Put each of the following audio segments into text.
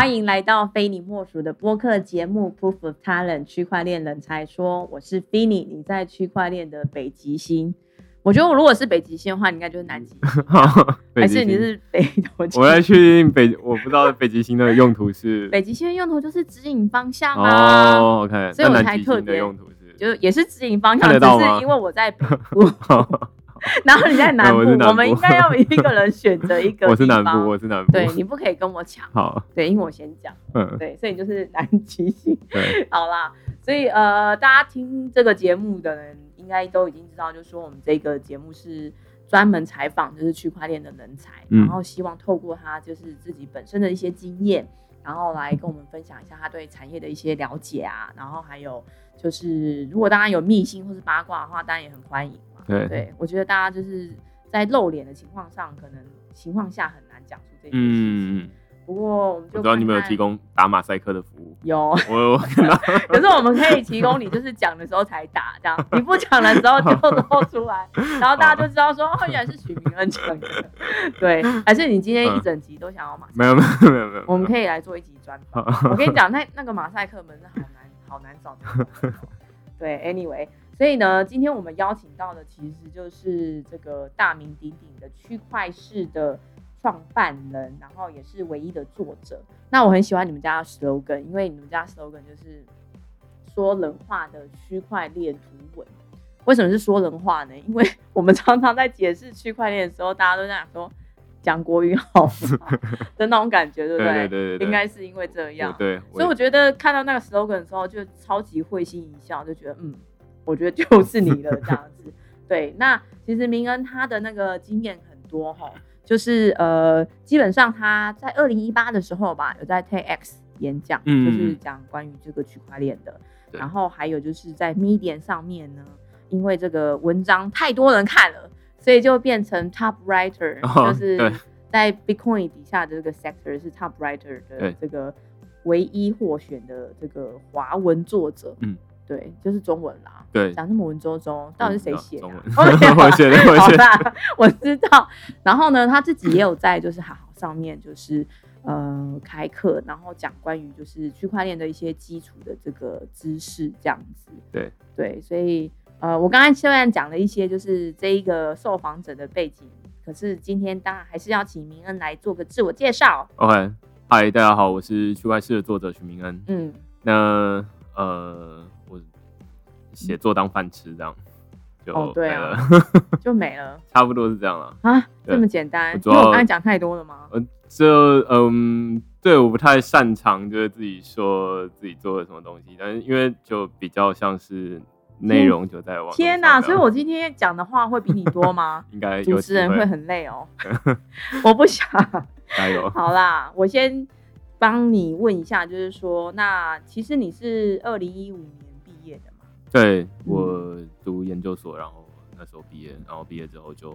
欢迎来到非你莫属的播客节目《Proof of Talent》区块链人才说，我是 Finny，你在区块链的北极星。我觉得我如果是北极星的话，你应该就是南极星，还是你是北斗星？我在确定北，我不知道北极星的用途是北极星的用途就是指引方向啊。哦，OK，所以我才特别的用途是就也是指引方向，只是因为我在北部，然后你在 南部，我们应该要一个人选择一个 我是南部，我是南部。对你不可以跟我抢，好，对，因为我先讲，嗯，对，所以你就是南极星。对，好啦，所以呃，大家听这个节目的人应该都已经知道，就是说我们这个节目是专门采访就是区块链的人才，嗯。然后希望透过他就是自己本身的一些经验，然后来跟我们分享一下他对产业的一些了解啊，然后还有就是如果大家有秘辛或是八卦的话，当然也很欢迎。嘛。对对，我觉得大家就是在露脸的情况上，可能情况下很难讲出这件事情。嗯，不过我们就我知道你们有提供打马赛克的服务，有。我有看到，可是我们可以提供你，就是讲的时候才打，这样你不讲的时候就露出来，然后大家就知道说，哦，原来是许明恩讲的。对，还是你今天一整集都想要马赛克？没有没有没有没有，我们可以来做一集专访。我跟你讲，那那个马赛克门是好难好难找的。对，anyway，所以呢，今天我们邀请到的其实就是这个大名鼎鼎的区块市的创办人，然后也是唯一的作者。那我很喜欢你们家的 slogan，因为你们家 slogan 就是说人话的区块链图文。为什么是说人话呢？因为我们常常在解释区块链的时候，大家都在讲说讲国语好吗 的那种感觉，对不对对对对，应该是因为这样。对，所以我觉得看到那个 slogan 的时候，就超级会心一笑，就觉得嗯，我觉得就是你了这样子。对，那其实明恩他的那个经验很多哈，就是呃，基本上他在二零一八的时候吧，有在 TEDx 演讲，嗯就是讲关于这个区块链的。对然后还有就是在 Medium 上面呢，因为这个文章太多人看了，所以就变成 Top Writer，、哦就是在 Bitcoin 底下的这个 sector 是 Top Writer 的对这个唯一获选的这个华文作者。嗯，对，就是中文啦。对，讲那么文绉绉，到底是谁写的啊？中文写的我写的好啦，我知道。然后呢，他自己也有在就是好好上面就是呃开课，然后讲关于就是区块链的一些基础的这个知识这样子。对对，所以呃，我刚才虽然讲了一些就是这一个受访者的背景，可是今天当然还是要请明恩来做个自我介绍。OK，嗨，大家好，我是区块链的作者许明恩。嗯，那呃，我写作当饭吃这样，就哦对了就没了 差不多是这样了。啊，这么简单？我主要因为我刚才讲太多了吗？呃，这嗯，对，我不太擅长就是自己说自己做了什么东西，但是因为就比较像是内容就在网天哪！哪，所以我今天讲的话会比你多吗？应该有主持人会很累哦，我不想。加油。好啦，我先帮你问一下，就是说，那其实你是二零一五？对我读研究所，然后那时候毕业，然后毕业之后就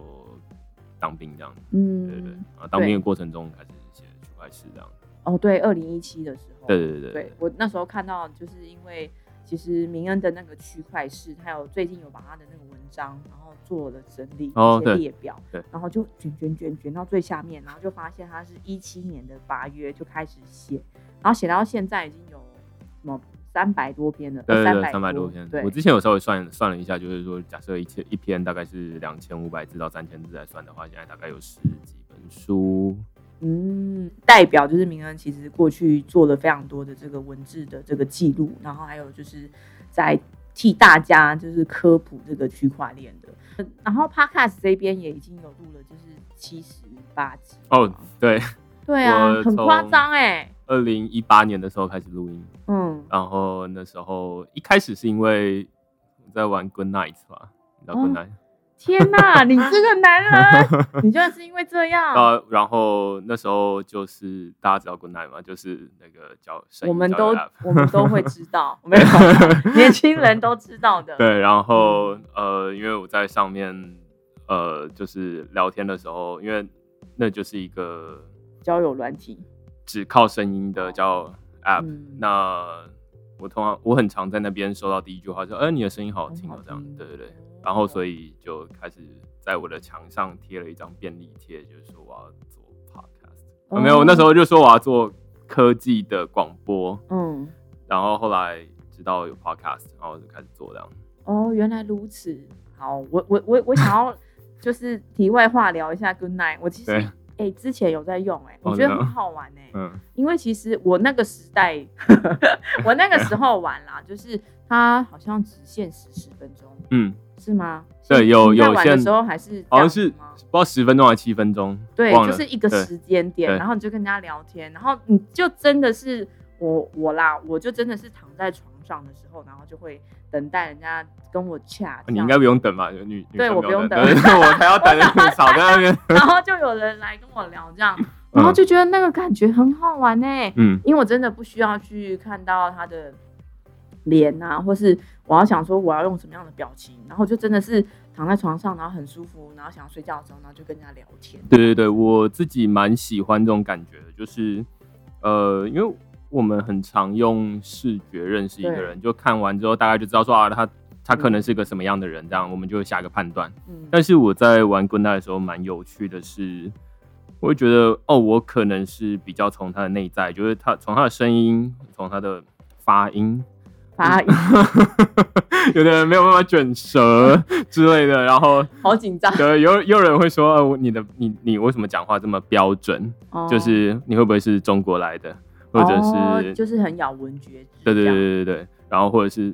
当兵这样。嗯，对对对，啊，当兵的过程中开始写区块链这样。哦，对，二零一七的时候，对对对对。我那时候看到，就是因为其实明恩的那个区块市，他有最近有把他的那个文章，然后做了整理一些哦对列表，对。然后就卷卷卷卷到最下面，然后就发现他是一七年的八月就开始写，然后写到现在已经有什么三百多篇的，对对对，百三百多篇。对我，之前有稍微算算了一下，就是说，假设一千一篇大概是两千五百字到三千字来算的话，现在大概有十几本书。嗯，代表就是明恩其实过去做了非常多的这个文字的这个记录，然后还有就是在替大家就是科普这个区块链的。然后 Podcast 这边也已经有录了，就是七十八集哦，对，对啊，很夸张哎，二零一八年的时候开始录音，嗯，然后那时候一开始是因为我在玩 Good Night 吧，你知道哦？Good Night？、天哪，你这个男人，你居然是因为这样，啊，然后那时候就是大家知道 Good Night 吗？就是那个叫我们都我们都会知道，没有年轻人都知道的，对，然后呃，因为我在上面呃，就是聊天的时候，因为那就是一个交友软体，只靠声音的叫 App，、嗯。那我通常我很常在那边收到第一句话说，哎、你的声音好好听哦，这样，对对对，然后所以就开始在我的墙上贴了一张便利贴，就是说我要做 podcast，、啊、没有，我那时候就说我要做科技的广播，嗯，然后后来知道有 podcast，然后就开始做这样。哦，原来如此。好，我我我我想要 就是题外话聊一下 Good Night。我其实对哎、之前有在用哎、我觉得很好玩哎、嗯，因为其实我那个时代，我那个时候玩啦，就是它好像只限时十分钟，嗯，是吗？对有有限玩的时候还是好像是？不知道十分钟还是七分钟，对，就是一个时间点，然后你就跟人家聊天，然后你就真的是我我啦，我就真的是躺在床上的时候，然后就会等待人家跟我洽，你应该不用等吧？女女对我不用等对我还要等，少在那边。然后就有人来跟我聊这样，然后就觉得那个感觉很好玩呢、嗯，因为我真的不需要去看到他的脸啊，或是我要想说我要用什么样的表情，然后就真的是躺在床上，然后很舒服，然后想要睡觉的时候，然后就跟人家聊天。对对对，我自己蛮喜欢这种感觉的，就是呃，因为我们很常用视觉认识一个人，就看完之后大概就知道说啊，他他可能是个什么样的人，这样我们就会下个判断。嗯，但是我在玩 Good Night 的时候，蛮有趣的是，我会觉得哦，我可能是比较从他的内在，就是他从他的声音，从他的发音，发音。有的人没有办法卷舌 之类的，然后好紧张，对有有人会说，呃，你的你你为什么讲话这么标准？哦。就是你会不会是中国来的，或者哦是、就是很咬文嚼字，对对对对对对，然后或者是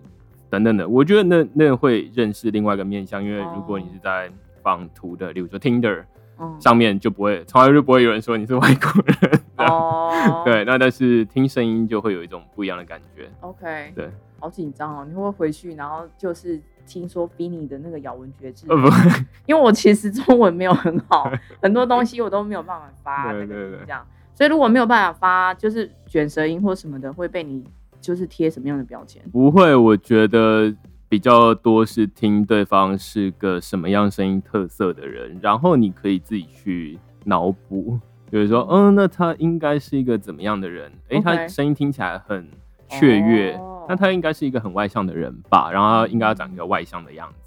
等等的，我觉得那那会认识另外一个面向，因为如果你是在放图的，例如说 Tinder 嗯。上面就不会，从来就不会有人说你是外国人。哦，对，那但是听声音就会有一种不一样的感觉。，OK，对，好紧张哦，你会不会回去，然后就是听说 Finny 的那个咬文嚼字？呃，不，因为我其实中文没有很好，很多东西我都没有办法发那个对对对。这样，所以如果没有办法发，就是卷舌音或什么的，会被你就是贴什么样的标签？不会，我觉得比较多是听对方是个什么样声音特色的人，然后你可以自己去脑补，就是说，嗯，那他应该是一个怎么样的人？诶他声音听起来很雀跃，哦那他应该是一个很外向的人吧？然后他应该要长一个外向的样子。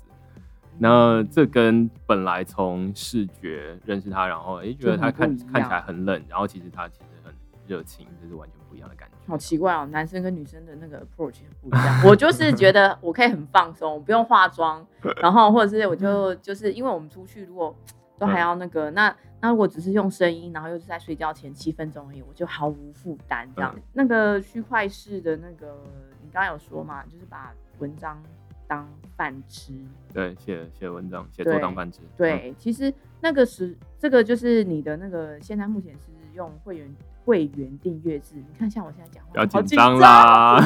那这跟本来从视觉认识他，然后诶觉得他看看起来很冷，然后其实他其实很热情，这是完全不一样的感觉。好奇怪哦，男生跟女生的那个 approach 很不一样。我就是觉得我可以很放松，不用化妆，然后或者是我就就是因为我们出去如果都还要那个，那那如果只是用声音，然后又是在睡觉前七分钟而已，我就毫无负担这样。嗯那个区块式的那个，你刚刚有说嘛，就是把文章当饭吃。对，写写文章，写作对当饭吃。嗯对，其实那个是这个就是你的那个，现在目前是用会员会员订阅制。你看，像我现在讲话，不要好紧张张啦。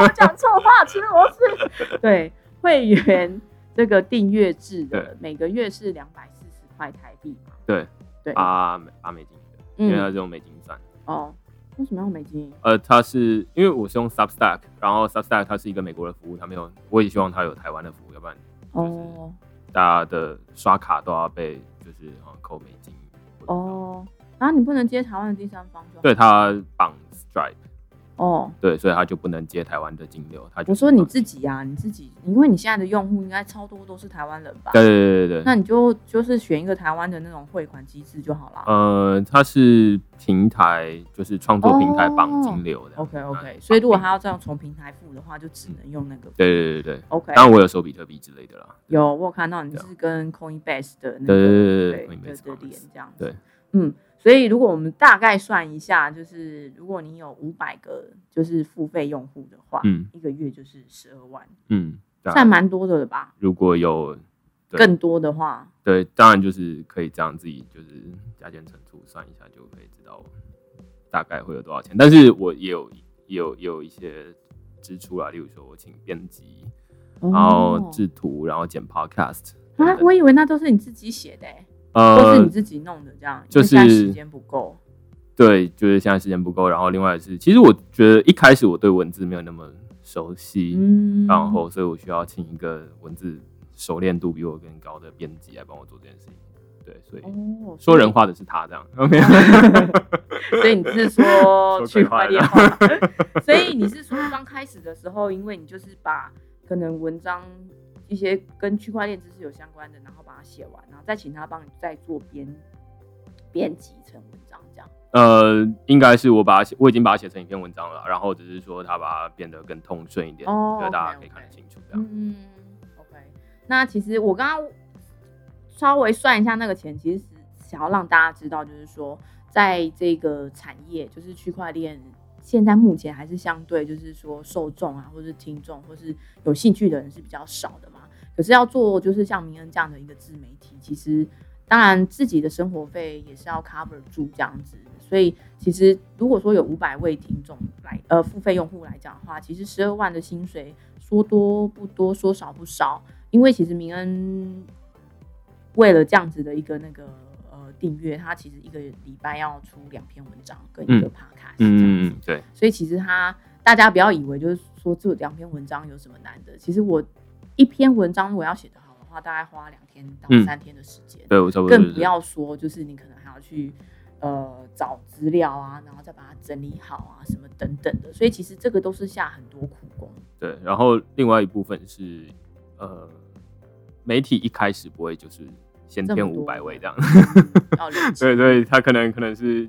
我讲错话，吃螺丝。对，会员这个订阅制的，每个月是两百四十块台币嘛。对，对，八美八美金的，因为它嗯，是用美金算。哦，为什么要美金？呃，它是因为我是用 Substack，然后 Substack 它是一个美国的服务，它没有，我也希望它有台湾的服务，要不然哦大家的刷卡都要被就是嗯扣美金。哦，然后你不能接台湾的第三方就对，它绑 Stripe，哦。对，所以他就不能接台湾的金流。它就我说你自己啊，你自己，因为你现在的用户应该超多都是台湾人吧？对对对对对。那你就就是选一个台湾的那种汇款机制就好了。呃，它是平台，就是创作平台绑金流的。OK 嗯 OK，所以如果他要这样从平台付的话，就只能用那个。对对对对对，OK，当然我有收比特币之类的啦。有我有看到你是跟 Coinbase 的那个对对对对对对这样子。对，嗯，所以如果我们大概算一下，就是如果你有五百个就是付费用户的话，嗯。一个月就是十二万，嗯，算蛮多的了吧？如果有更多的话，对，当然就是可以这样自己就是加减乘除算一下，就可以知道大概会有多少钱。但是我也有也有也有一些支出啊，例如说我请编辑，然后哦。制图，然后剪 podcast 等啊，我以为那都是你自己写的、欸，都是呃你，自己弄的这样，就是时间不够。对，就是现在时间不够。然后另外是，其实我觉得一开始我对文字没有那么熟悉，嗯，然后所以我需要请一个文字熟练度比我更高的编辑来帮我做这件事情。对，所以哦，说人话的是他这样。OK，所以你是说说区块链？所以你是说刚开始的时候，因为你就是把可能文章一些跟区块链知识有相关的，然后把它写完，然后再请他帮你再做编编辑成文章这样？呃，应该是我把它写，我已经把它写成一篇文章了，然后只是说他把它变得更通顺一点，哦就大家可以看得清楚这样。嗯，OK。那其实我刚刚稍微算一下那个钱，其实是想要让大家知道，就是说，在这个产业，就是区块链，现在目前还是相对就是说受众啊，或是听众，或是有兴趣的人是比较少的嘛。可是要做就是像明恩这样的一个自媒体，其实当然自己的生活费也是要 cover 住这样子。所以其实如果说有五百位听众来呃付费用户来讲的话，其实十二万的薪水说多不多，说少不少。因为其实明恩为了这样子的一个那个呃订阅，他其实一个礼拜要出两篇文章跟一个嗯 podcast 这样子。嗯嗯嗯，对，所以其实他大家不要以为就是说这两篇文章有什么难的，其实我一篇文章如果要写得好的话，大概花两天到嗯。三天的时间，对我差不多更不要说就是你可能还要去呃找资料啊，然后再把它整理好啊，什么等等的，所以其实这个都是下很多苦功。对，然后另外一部分是呃，媒体一开始不会就是先填五百位这样，对 对，他可能可能是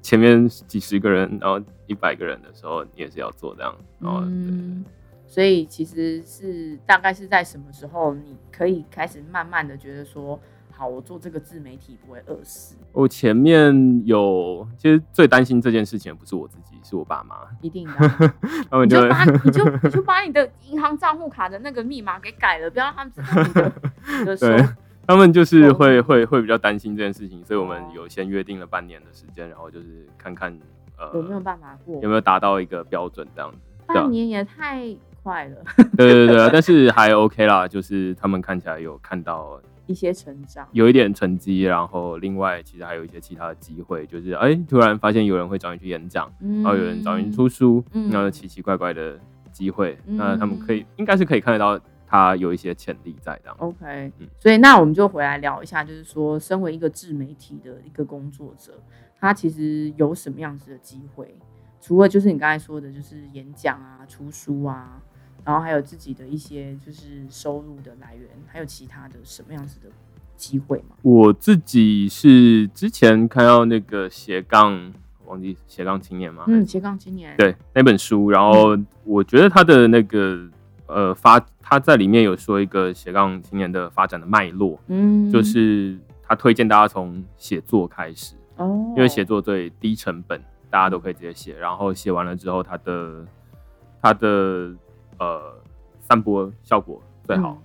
前面几十个人，然后一百个人的时候，你也是要做这样，然后、嗯，所以其实是大概是在什么时候，你可以开始慢慢的觉得说，好，我做这个自媒体不会饿死，我前面有，其实最担心这件事情不是我自己，是我爸妈，一定的啊。他们就你就把你就 你就把你的银行账户卡的那个密码给改了，不要让他们知道你的你 的对他们就是会会会比较担心这件事情，所以我们哦有先约定了半年的时间，然后就是看看呃有没有办法过有。没有达到一个标准这样子。半年也太快了，对对对，但是还 OK 啦，就是他们看起来有看到一些成长。有一点成绩，然后另外其实还有一些其他的机会，就是哎、突然发现有人会找你去演讲，嗯然后有人找你出书，嗯然后奇奇怪怪的机会，嗯那他们可以应该是可以看得到他有一些潜力在这样。OK，、嗯所以那我们就回来聊一下，就是说，身为一个自媒体的一个工作者，他其实有什么样子的机会？除了就是你刚才说的，就是演讲啊、出书啊，然后还有自己的一些就是收入的来源，还有其他的什么样子的机会吗？我自己是之前看到那个斜杠，忘记斜杠青年吗？嗯，斜杠青年，，对那本书，然后我觉得他的那个呃发，他在里面有说一个斜杠青年的发展的脉络，嗯，就是他推荐大家从写作开始，哦，因为写作最低成本，大家都可以直接写，然后写完了之后，他的他的呃散播效果最好，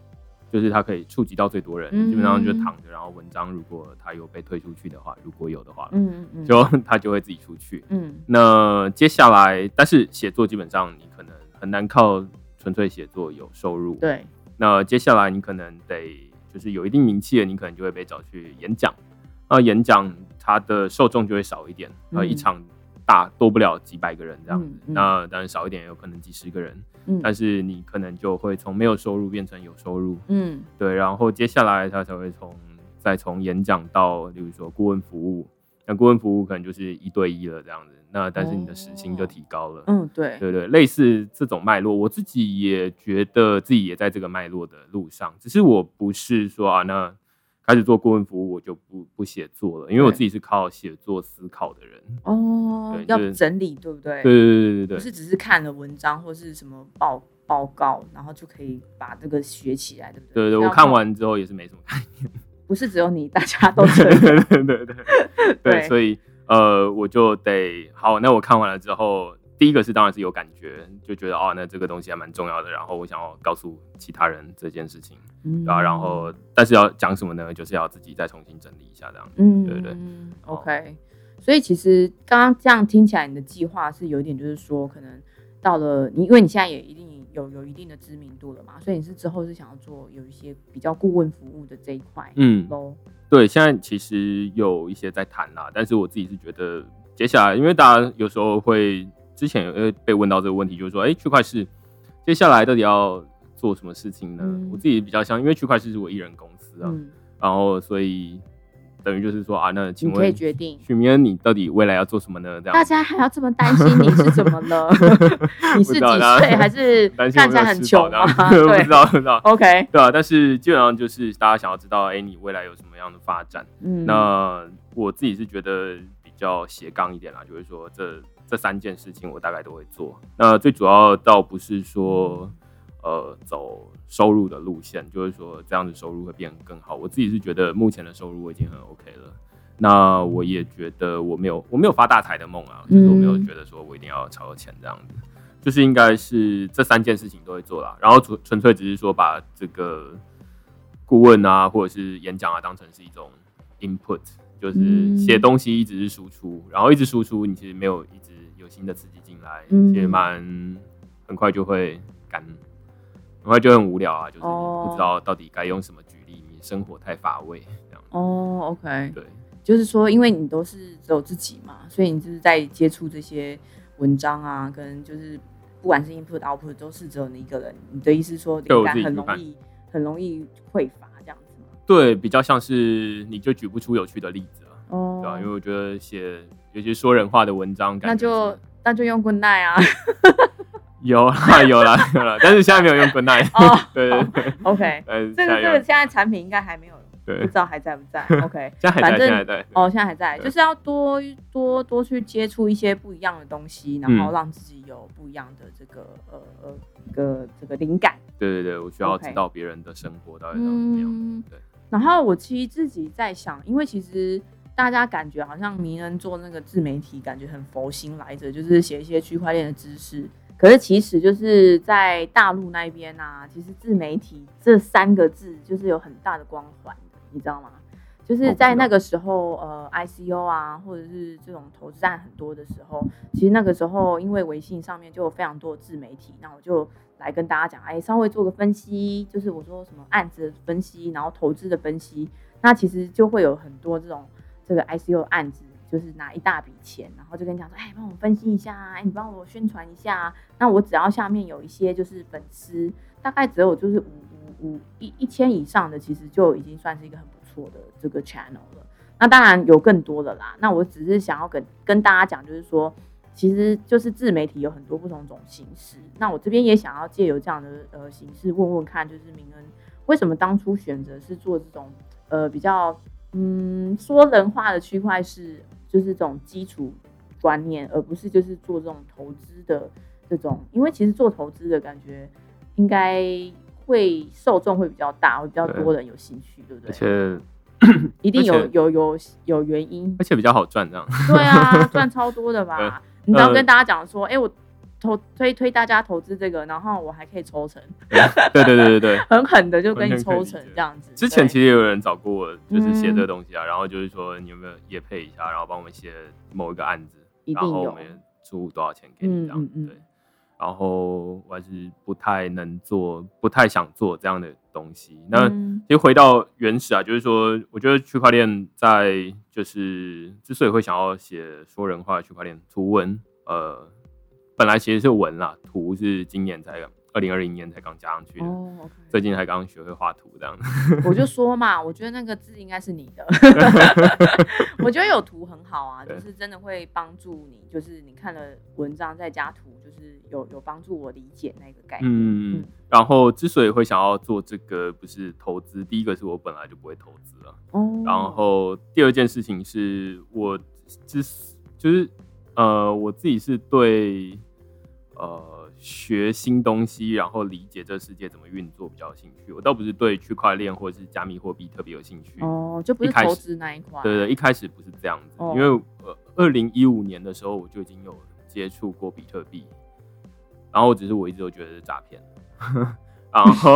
就是它可以触及到最多人，嗯基本上就躺着，然后文章如果它有被推出去的话，如果有的话，嗯，嗯嗯，就它就会自己出去。嗯那接下来，但是写作基本上你可能很难靠纯粹写作有收入。。对，那接下来你可能得就是有一定名气的，你可能就会被找去演讲。那演讲它的受众就会少一点，呃，嗯一场大多不了几百个人这样子。嗯嗯那当然少一点，有可能几十个人。嗯但是你可能就会从没有收入变成有收入，嗯对。然后接下来他才会从再从演讲到，例如说顾问服务。那顾问服务可能就是一对一了这样子。那但是你的时薪就提高了。嗯，对，对对，类似这种脉络，我自己也觉得自己也在这个脉络的路上，只是我不是说啊，那开始做顾问服务我就不不写作了，因为我自己是靠写作思考的人。哦，就是要整理，对不对？对对对对对对，不是只是看了文章或是什么报报告，然后就可以把这个学起来，对不对？对对，我，看完之后也是没什么概念。不是只有你，大家都这 对。对对对对 对所以呃，我就得好，那我看完了之后，第一个是当然是有感觉，就觉得哦，那这个东西还蛮重要的，然后我想要告诉其他人这件事情。嗯啊，然后但是要讲什么呢？就是要自己再重新整理一下这样。嗯，对对嗯，OK。所以其实刚刚这样听起来，你的计划是有一点，就是说可能到了你，因为你现在也一定有有一定的知名度了嘛，所以你是之后是想要做有一些比较顾问服务的这一块嗯，喽。对，现在其实有一些在谈啦，但是我自己是觉得接下来，因为大家有时候会之前有被问到这个问题，就是说，哎，区块市接下来到底要做什么事情呢？嗯我自己比较像，因为区块市是我一人公司啊，嗯然后所以等于就是说啊，那请你可以问决定。许明恩，你到底未来要做什么呢？这样大家还要这么担心你是怎么了？你是几岁？还是看起来很穷吗？这样 不对知道不知道。，OK，对啊，但是基本上就是大家想要知道，哎、你未来有什么样的发展？嗯，那我自己是觉得比较斜杠一点啦，就是说这这三件事情我大概都会做。那最主要倒不是说呃走收入的路线，就是说这样子收入会变得更好。我自己是觉得目前的收入我已经很 OK 了。那我也觉得我没有我没有发大财的梦啊，就是我没有嗯觉得说我一定要超有钱这样子。就是应该是这三件事情都会做啦，然后纯纯粹只是说把这个顾问啊或者是演讲啊当成是一种 input，就是嗯写东西一直是输出，然后一直输出，你其实没有一直有新的刺激进来，嗯其实蛮很快就会干，很快就很无聊啊，就是哦不知道到底该用什么举例，你生活太乏味这样。哦，OK，对，就是说，因为你都是只有自己嘛，所以你就是在接触这些文章啊，跟就是不管是 input output 都是只有你一个人。你的意思说，对我灵感自己去看很容易很容易匮乏这样子吗？对，比较像是你就举不出有趣的例子了，哦对啊，因为我觉得写有些说人话的文章，那感觉就那就用 Good night 啊。有啦有啦有啦，但是现在没有用 Good Night，哦 对对对，OK，呃，这个这个现在产品应该还没有，不知，道还在不在。OK，现在还在，反正现在还在，哦，现在还在，就是要多多多去接触一些不一样的东西，然后嗯让自己有不一样的这个呃呃个这个灵感。对对对，我需要知道别人的生活到底长什么样。嗯对，然后我其实自己在想，因为其实大家感觉好像名人做那个自媒体，感觉很佛心来着，就是写一些区块链的知识。可是其实就是在大陆那边啊，其实自媒体这三个字就是有很大的光环的，你知道吗？就是在那个时候，呃，ICO 啊，或者是这种投资案很多的时候，其实那个时候因为微信上面就有非常多的自媒体，那我就来跟大家讲，哎，稍微做个分析，就是我说什么案子的分析，然后投资的分析，那其实就会有很多这种这个 ICO 案子，就是拿一大笔钱，然后就跟你讲说，哎，帮我分析一下，哎，你帮我宣传一下，那我只要下面有一些就是粉丝，大概只有就是五五五一一千以上的，其实就已经算是一个很不错的这个 channel 了。那当然有更多的啦，那我只是想要跟跟大家讲，就是说，其实就是自媒体有很多不同种形式。那我这边也想要借由这样的呃形式问问看，就是明恩为什么当初选择是做这种呃比较嗯说人话的区块是就是这种基础观念，而不是就是做这种投资的这种，因为其实做投资的感觉应该会受众会比较大，会比较多人有兴趣，对不对而？且一定有有有有原因而，且比较好赚这样。对啊，赚超多的吧？你只要呃跟大家讲说，哎、我投推推大家投资这个，然后我还可以抽成，对对对对对。狠狠的就跟你抽成这样子。之前其实也有人找过我，就是写嗯这个东西啊，然后就是说你有没有也配一下，然后帮我们写某一个案子，然后我们出多少钱给你这样，嗯嗯嗯对。然后我还是不太能做，不太想做这样的东西。那嗯其实回到原始啊，就是说，我觉得区块链在就是之所以会想要写说人话的区块链图文，呃，本来其实是文啦，图是今年才二零二零年才刚加上去的，最近才刚学会画图这样。我就说嘛，我觉得那个字应该是你的。我觉得有图很好啊，就是真的会帮助你，就是你看了文章再加图，就是有有帮助我理解那个概念。嗯，然后之所以会想要做这个，不是投资，第一个是我本来就不会投资了。哦，然后第二件事情是我之就是呃，我自己是对呃学新东西，然后理解这世界怎么运作比较有兴趣。我倒不是对区块链或者是加密货币特别有兴趣。哦，就不是投资那一块。对对，一开始不是这样子，哦因为呃，二零一五年的时候我就已经有接触过比特币，然后只是我一直都觉得是诈骗，然后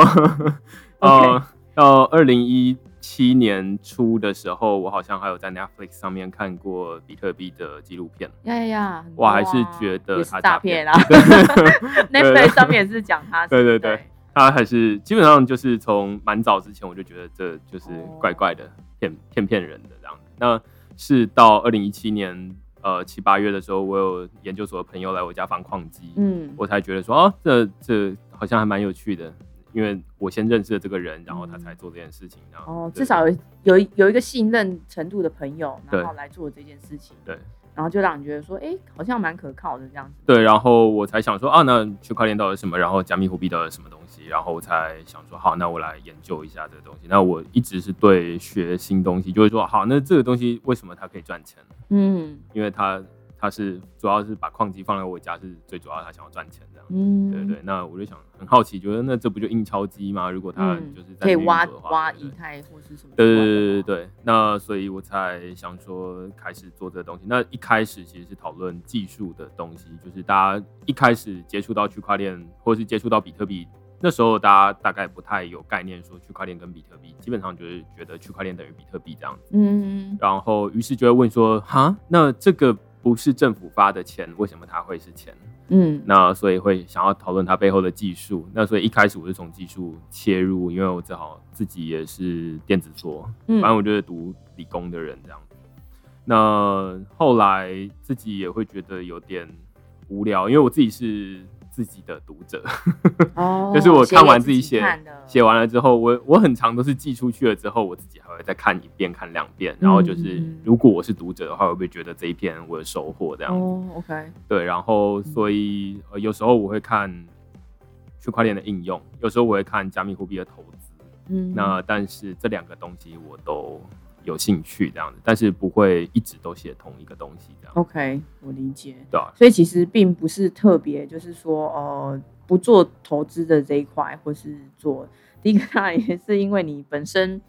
呃，到二零一七年初的时候，我好像还有在 Netflix 上面看过比特币的纪录片，呀呀呀，我还是觉得他诈骗诈骗。啦。Netflix 上面也是讲他是，对对对。他还是基本上就是从蛮早之前我就觉得这就是哦怪怪的，骗骗骗人的这样。那是到二零一七年呃七八月的时候，我有研究所的朋友来我家放矿机，嗯，我才觉得说哦，这这好像还蛮有趣的。因为我先认识了这个人，然后他才做这件事情。然后哦，至少有有一有一个信任程度的朋友，然后来做这件事情，对然后就让你觉得说，哎，好像蛮可靠的这样子。对，然后我才想说啊，那区块链到底是什么？然后加密货币到底是什么东西？然后我才想说，好，那我来研究一下这个东西。那我一直是对学新东西，就会说，好，那这个东西为什么它可以赚钱？嗯因为它它是主要是把矿机放在我家，是最主要他想要赚钱这样。嗯，对对，那我就想很好奇，觉得那这不就印钞机吗？如果它嗯就是在运可以挖挖以太或是什么？对对对对对，那所以我才想说开始做这个东西。那一开始其实是讨论技术的东西，就是大家一开始接触到区块链或是接触到比特币，那时候大家大概不太有概念，说区块链跟比特币，基本上就是觉得区块链等于比特币这样子。嗯然后于是就会问说，哈，那这个不是政府发的钱，为什么它会是钱？嗯那所以会想要讨论它背后的技术。那所以一开始我是从技术切入，因为我正好自己也是电子做，嗯反正我就是读理工的人这样。那后来自己也会觉得有点无聊，因为我自己是自己的读者，哦，就是我看完自己写写完了之后，我我很长都是寄出去了之后，我自己还会再看一遍、看两遍，然后就是嗯如果我是读者的话，会不会觉得这一篇我有收获这样子？哦，OK，对，然后所以呃有时候我会看区块链的应用，有时候我会看加密货币的投资。嗯，那但是这两个东西我都有兴趣这样子，但是不会一直都写同一个东西这样。OK，我理解。对啊，所以其实并不是特别，就是说，呃，不做投资的这一块，或是做第一个，当然也是因为你本身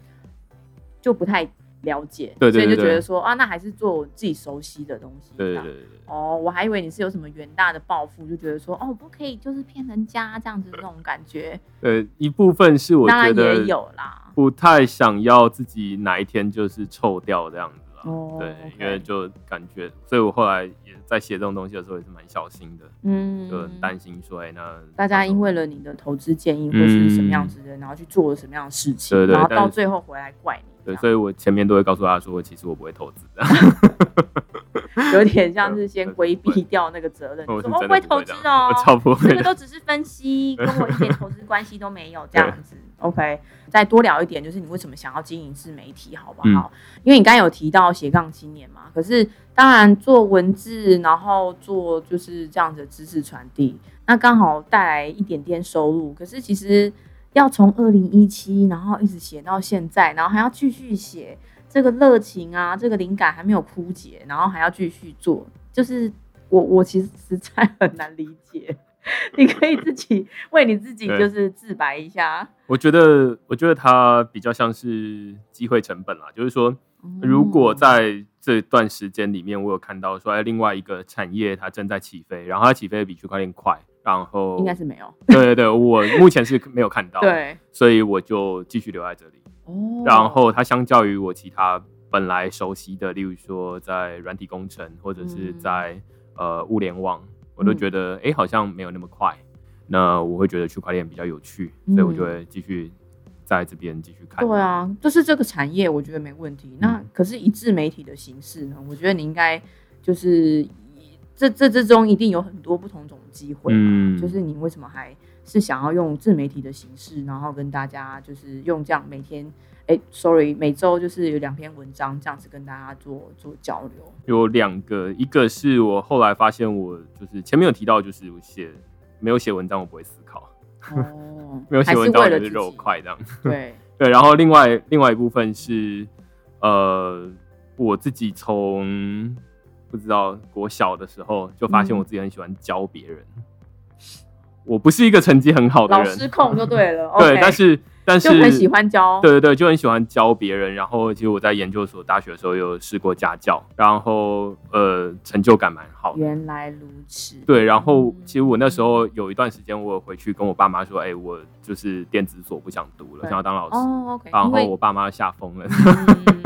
就不太了解，对对对所以就觉得说啊，那还是做我自己熟悉的东西。对。哦，我还以为你是有什么远大的抱负，就觉得说，哦，不可以就是骗人家这样子那种感觉。呃，一部分是我当然觉得也有啦。不太想要自己哪一天就是臭掉这样子啦。哦对因为就感觉，所以我后来也在写这种东西的时候也是蛮小心的，嗯，就很担心说，哎、那大家因为了你的投资建议或是什么样子的，然后去做了什么样的事情，然后到最后回来怪你对，所以我前面都会告诉他说，其实我不会投资的。有点像是先规避掉那个责任，我是就说哦不会投资哦这样我，超不会。这个都只是分析，跟我一点投资关系都没有这样子。OK，再多聊一点，就是你为什么想要经营自媒体，好不嗯好？因为你刚才有提到斜杠青年嘛，可是当然做文字，然后做就是这样子的知识传递，那刚好带来一点点收入。可是其实要从二零一七，然后一直写到现在，然后还要继续写，这个热情啊，这个灵感还没有枯竭，然后还要继续做，就是我我其实实在很难理解。你可以自己 为你自己就是自白一下。我觉得，我觉得它比较像是机会成本啦，就是说，如果嗯在这段时间里面，我有看到说，哎，另外一个产业它正在起飞，然后它起飞的比区块链快，然后应该是没有，对对对，我目前是没有看到，，对所以我就继续留在这里。哦然后它相较于我其他本来熟悉的，例如说在软体工程或者是嗯在、呃物联网，我都觉得哎、诶好像没有那么快。那我会觉得区块链比较有趣，所以我就会继续在这边继续看。对啊，就是这个产业，我觉得没问题。那嗯可是以自媒体的形式呢？我觉得你应该就是这这之中一定有很多不同种机会嘛。嗯就是你为什么还是想要用自媒体的形式，然后跟大家就是用这样每天，哎，sorry，每周就是有两篇文章这样子跟大家做做交流。有两个，一个是我后来发现，我就是前面有提到，就是我写没有写文章，我不会思考，哦，没有写文章我就是肉块这样。对，对，然后另外另外一部分是，呃，我自己从不知道国小的时候就发现嗯我自己很喜欢教别人。我不是一个成绩很好的老人，师控就对了。对但是但是就很喜欢教。对对对，就很喜欢教别人。然后其实我在研究所、大学的时候有试过家教，然后呃成就感蛮好的。原来如此。对，然后其实我那时候有一段时间，我有回去跟我爸妈说，哎、我就是电子所不想读了，对想要当老师。哦，OK，然后我爸妈吓疯了，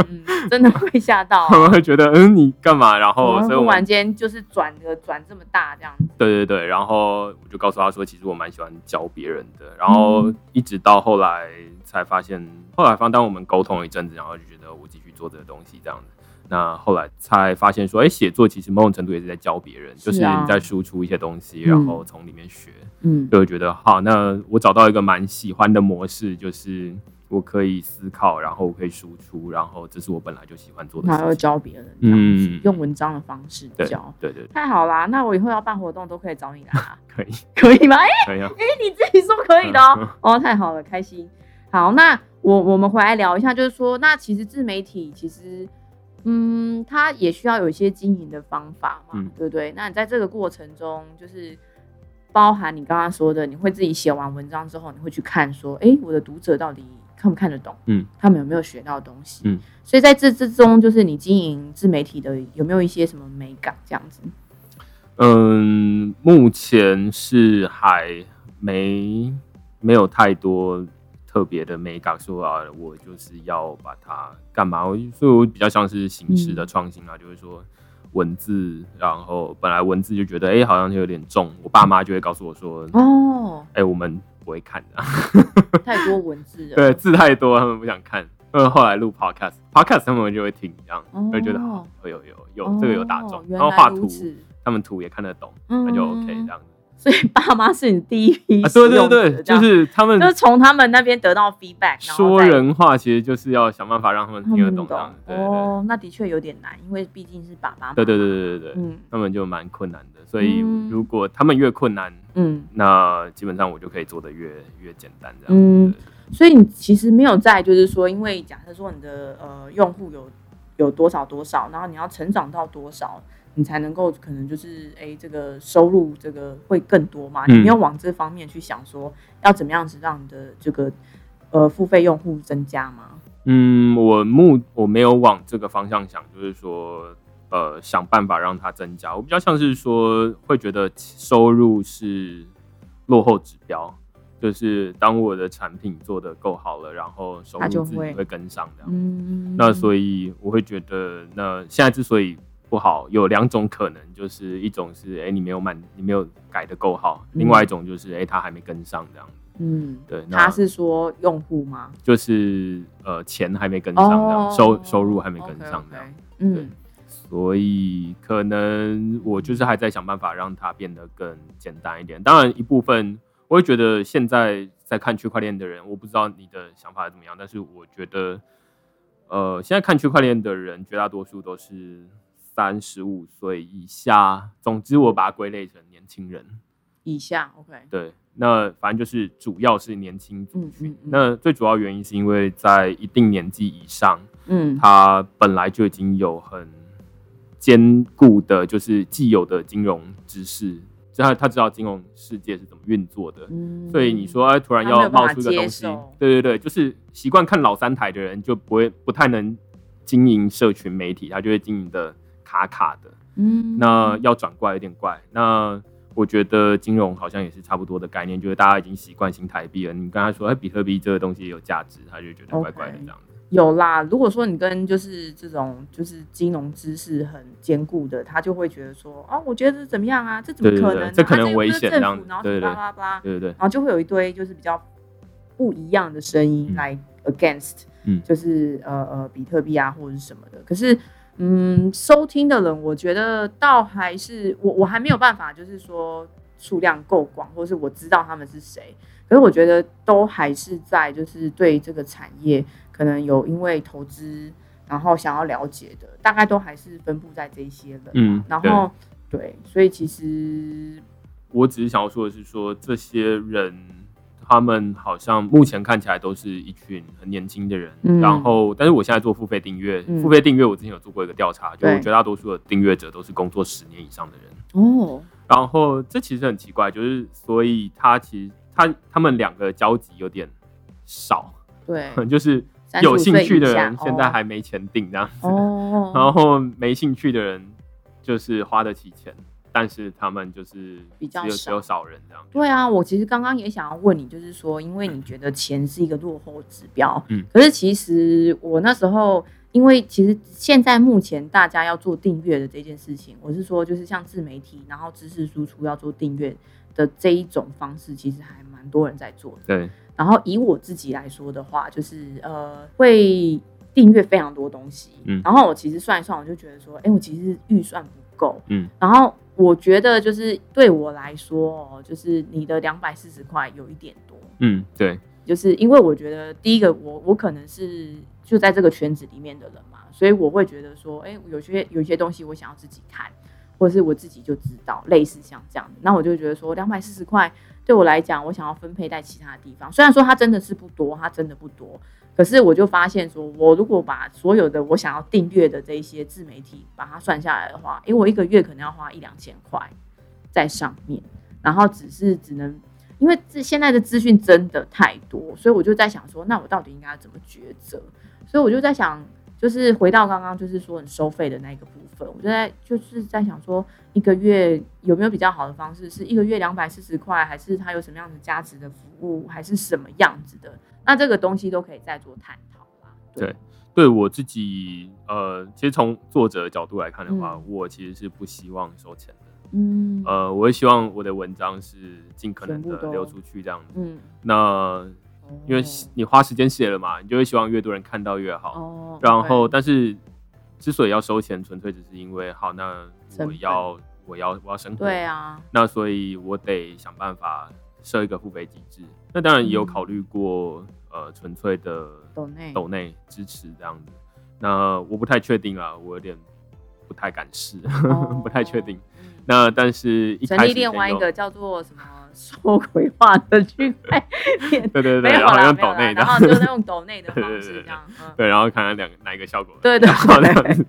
嗯真的会吓到他。们会觉得，嗯，你干嘛？然后，所以我们忽然间就是转个转这么大这样子。对对对，然后我就告诉他说，其实我蛮喜欢教别人的。然后嗯一直到后来才发现，后来方当我们沟通了一阵子，然后就觉得我继续做这个东西这样子。那后来才发现说，哎、写作其实某种程度也是在教别人，就是你在输出一些东西，嗯。然后从里面学，嗯。就会觉得好，那我找到一个蛮喜欢的模式，就是我可以思考，然后我可以输出，然后这是我本来就喜欢做的然后又事情。教别人这样子，嗯用文章的方式教。对对，太好啦，那我以后要办活动都可以找你啦，可以可以吗？哎、可以啊。哎、你自己说可以的哦。哦，太好了，开心。好，那我我们回来聊一下，就是说，那其实自媒体其实，嗯，它也需要有一些经营的方法嘛，嗯对不对？那你在这个过程中，就是包含你刚刚说的，你会自己写完文章之后，你会去看说，哎、我的读者到底看不看得懂？嗯，他们有没有学到东西？嗯，所以在这之中，就是你经营自媒体的有没有一些什么美感这样子？嗯，目前是还没没有太多特别的美感，说啊，我就是要把它干嘛？我所以我比较像是形式的创新啊，就是说文字，然后本来文字就觉得哎、诶好像有点重，我爸妈就会告诉我说哦，哎、哦，我们不会看的、太多文字了。对，字太多，他们不想看。嗯，后来录 podcast，podcast 他们就会听，这样哦就觉得好，有有有有这个有打中然后画图，他们图也看得懂，嗯那就 OK 这样子。所以爸妈是你第一批啊，对对对，就是他们就是从他们那边得到 feedback，说人话，其实就是要想办法让他们听得懂哦，那的确有点难，因为毕竟是爸爸。对对对对对对，嗯。他们就蛮困难的。所以嗯。如果他们越困难，嗯，那基本上我就可以做的越越简单这样。嗯。所以你其实没有在，就是说，因为假设说你的呃用户有有多少多少，然后你要成长到多少，你才能够可能就是哎这个收入这个会更多嘛？没有往这方面去想说要怎么样子让你的这个呃付费用户增加吗？嗯，我目我没有往这个方向想，就是说，呃，想办法让它增加。我比较像是说，会觉得收入是落后指标，就是当我的产品做得够好了，然后收入自己会跟上这样。嗯，那所以我会觉得，那现在之所以不好，有两种可能，就是一种是哎、诶你没有满，你没有改的够好；，嗯另外一种就是哎、诶他还没跟上这样。嗯，对，他是说用户吗？就是呃钱还没跟上这样，收收入还没跟上这样。嗯所以可能我就是还在想办法让它变得更简单一点。当然，一部分我会觉得现在在看区块链的人，我不知道你的想法怎么样，但是我觉得，呃，现在看区块链的人，绝大多数都是三十五岁以下。总之，我把它归类成年轻人。以下 OK，对，那反正就是主要是年轻族群。嗯嗯嗯那最主要原因是因为在一定年纪以上，嗯他本来就已经有很坚固的，就是既有的金融知识，就他他知道金融世界是怎么运作的。嗯所以你说，哎，突然要冒出一个东西，对对对，就是习惯看老三台的人就不会不太能经营社群媒体，他就会经营的卡卡的。嗯那要转过来有点怪。那我觉得金融好像也是差不多的概念，就是大家已经习惯新台币了。你跟他说，哎，比特币这个东西也有价值，他就觉得怪怪的这样子。有啦，如果说你跟就是这种就是金融知识很坚固的，他就会觉得说，哦，我觉得这怎么样啊？这怎么可能这可能危险这样子然后对对巴拉巴拉，对对对然后就会有一堆就是比较不一样的声音嗯来 against，嗯就是呃呃比特币啊或者是什么的。可是嗯，收听的人，我觉得倒还是我我还没有办法，就是说数量够广，或是我知道他们是谁。可是我觉得都还是在就是对这个产业可能有因为投资，然后想要了解的，大概都还是分布在这些人。嗯然后对，所以其实我只是想要说的是说，这些人他们好像目前看起来都是一群很年轻的人，嗯。然后但是我现在做付费订阅，嗯。付费订阅我之前有做过一个调查，就绝大多数的订阅者都是工作十年以上的人。哦，然后这其实很奇怪，就是所以他其实他他们两个交集有点少，对，就是有兴趣的人现在还没钱订这样子，哦，然后没兴趣的人就是花得起钱，但是他们就是比较少只有少人这样。对啊，我其实刚刚也想要问你，就是说，因为你觉得钱是一个落后指标，嗯可是其实我那时候，因为其实现在目前大家要做订阅的这件事情，我是说，就是像自媒体，然后知识输出要做订阅的这一种方式，其实还蛮多人在做的。对，然后以我自己来说的话，就是呃，会订阅非常多东西，嗯然后我其实算一算，我就觉得说，哎、我其实预算不够，嗯然后我觉得就是对我来说哦，就是你的两百四十块有一点多，嗯，对，就是因为我觉得第一个我我可能是就在这个圈子里面的人嘛，所以我会觉得说，哎、有些有些东西我想要自己看，或者是我自己就知道，类似像这样的，那我就觉得说两百四十块对我来讲，我想要分配在其他地方，虽然说它真的是不多，它真的不多。可是我就发现说，我如果把所有的我想要订阅的这一些自媒体把它算下来的话，因为，我一个月可能要花一两千块在上面，然后只是只能因为这现在的资讯真的太多，所以我就在想说，那我到底应该怎么抉择？所以我就在想，就是回到刚刚就是说你收费的那个部分，我就在就是在想说，一个月有没有比较好的方式？是一个月两百四十块，还是它有什么样的价值的服务，还是什么样子的？那这个东西都可以再做探讨啦。对对我自己，呃，其实从作者的角度来看的话，嗯我其实是不希望收钱的。嗯呃，我会希望我的文章是尽可能的流出去这样子。嗯，那因为你花时间写了嘛，你就会希望越多人看到越好。哦，然后，但是之所以要收钱，纯粹只是因为好，那我要我要我要生活，对啊，那所以我得想办法设一个付费机制。那当然也有嗯考虑过，呃，纯粹的抖内抖内支持这样子。那我不太确定啊，我有点不太敢试，不太确定。那但是一成开始先立另外一个叫做什么说鬼话的区块链，对对对，没有然后啦，没有啦，用抖内的。然，后就是用抖内的对方式 这样，嗯，对，然后看看两个哪一个效果。对对好这样子。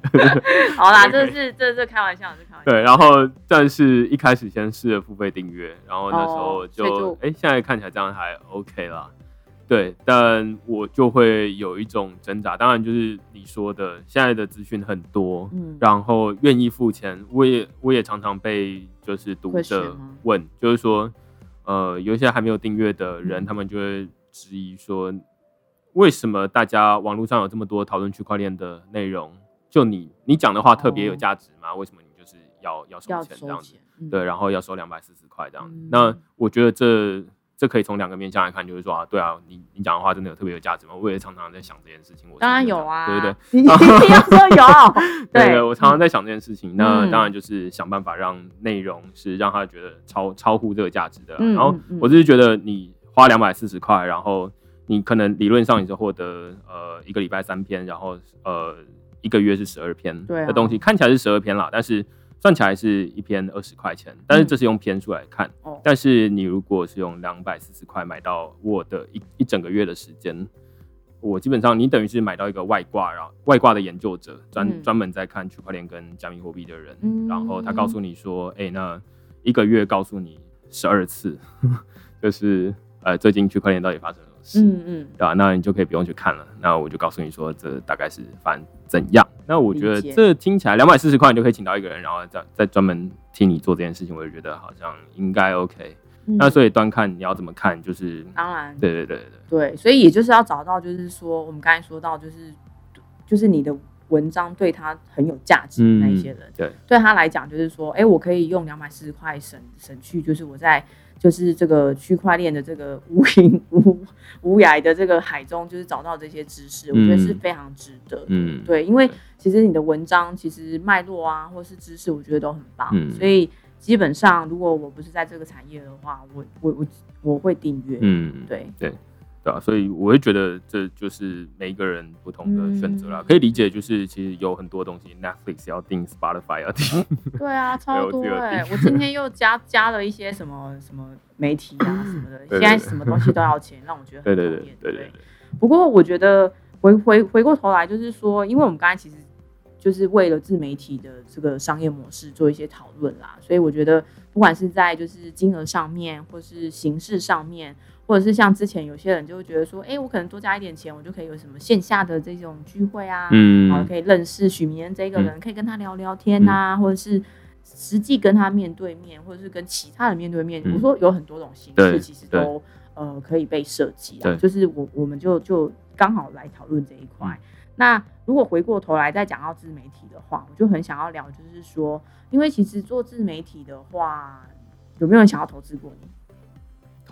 好啦，这是这是开玩笑，这是开玩笑，对，然后但是一开始先试了付费订阅，然后那时候就就哎、现在看起来这样还 OK 啦。对，但我就会有一种挣扎，当然就是你说的，现在的资讯很多，嗯，然后愿意付钱，我也我也常常被就是读者吗？问，就是说，呃，有一些还没有订阅的人，嗯他们就会质疑说，为什么大家网络上有这么多讨论区块链的内容，就你你讲的话特别有哦价值吗？为什么你就是要要收钱这样子？嗯对，然后要收两百四十块这样子。嗯那我觉得这这可以从两个面向来看，就是说啊，对啊，你你讲的话真的有特别有价值吗？我也常常在想这件事情。我当然有啊，对对 对，你一定要说有，对对我常常在想这件事情。那嗯当然就是想办法让内容是让他觉得超超乎这个价值的。嗯然后我就是觉得你花两百四十块，然后你可能理论上你是获得呃一个礼拜三篇，然后呃一个月是十二篇的东西，看起来是十二篇啦，但是算起来是一篇二十块钱，但是嗯这是用篇数来看。哦，但是你如果是用两百四十块买到我的一一整个月的时间，我基本上你等于是买到一个外挂，然后外挂的研究者专嗯。专门在看区块链跟加密货币的人，嗯。然后他告诉你说，哎、那一个月告诉你十二次，就是呃最近区块链到底发生了嗯嗯，对吧、那你就可以不用去看了。那我就告诉你说，这大概是反怎样。那我觉得这听起来两百四十块，你就可以请到一个人，然后再再专门替你做这件事情，我就觉得好像应该 OK。嗯那所以端看你要怎么看，就是当然对对对对对，所以也就是要找到，就是说我们刚才说到，就是就是你的文章对他很有价值的那一些人，对对他来讲就是说，哎，我可以用两百四十块省省去，就是我在就是这个区块链的这个无垠无无涯的这个海中，就是找到这些知识，我觉得是嗯非常值得。嗯对，因为其实你的文章其实脉络啊，或是知识，我觉得都很棒，嗯所以基本上如果我不是在这个产业的话，我我我我会订阅。嗯，对，对对啊，所以我会觉得这就是每一个人不同的选择啦，嗯可以理解，就是其实有很多东西，Netflix 要订，Spotify 要订，对啊，超多我自己有哎、订我今天又加加了一些什么什么媒体啊 什么的，现在什么东西都要钱，让我觉得对对对很讨厌。对对对，不过我觉得回回回过头来，就是说，因为我们刚才其实就是为了自媒体的这个商业模式做一些讨论啦，所以我觉得不管是在就是金额上面，或是形式上面，或者是像之前有些人就会觉得说，哎、我可能多加一点钱，我就可以有什么线下的这种聚会啊，嗯然后嗯可以认识许明恩这个人，可以跟他聊聊天呐、或者是实际跟他面对面，或者是跟其他人面对面。嗯我说有很多种形式，其实都呃可以被设计啊。就是我我们就就刚好来讨论这一块。嗯那如果回过头来再讲到自媒体的话，我就很想要聊，就是说，因为其实做自媒体的话，有没有人想要投资过你？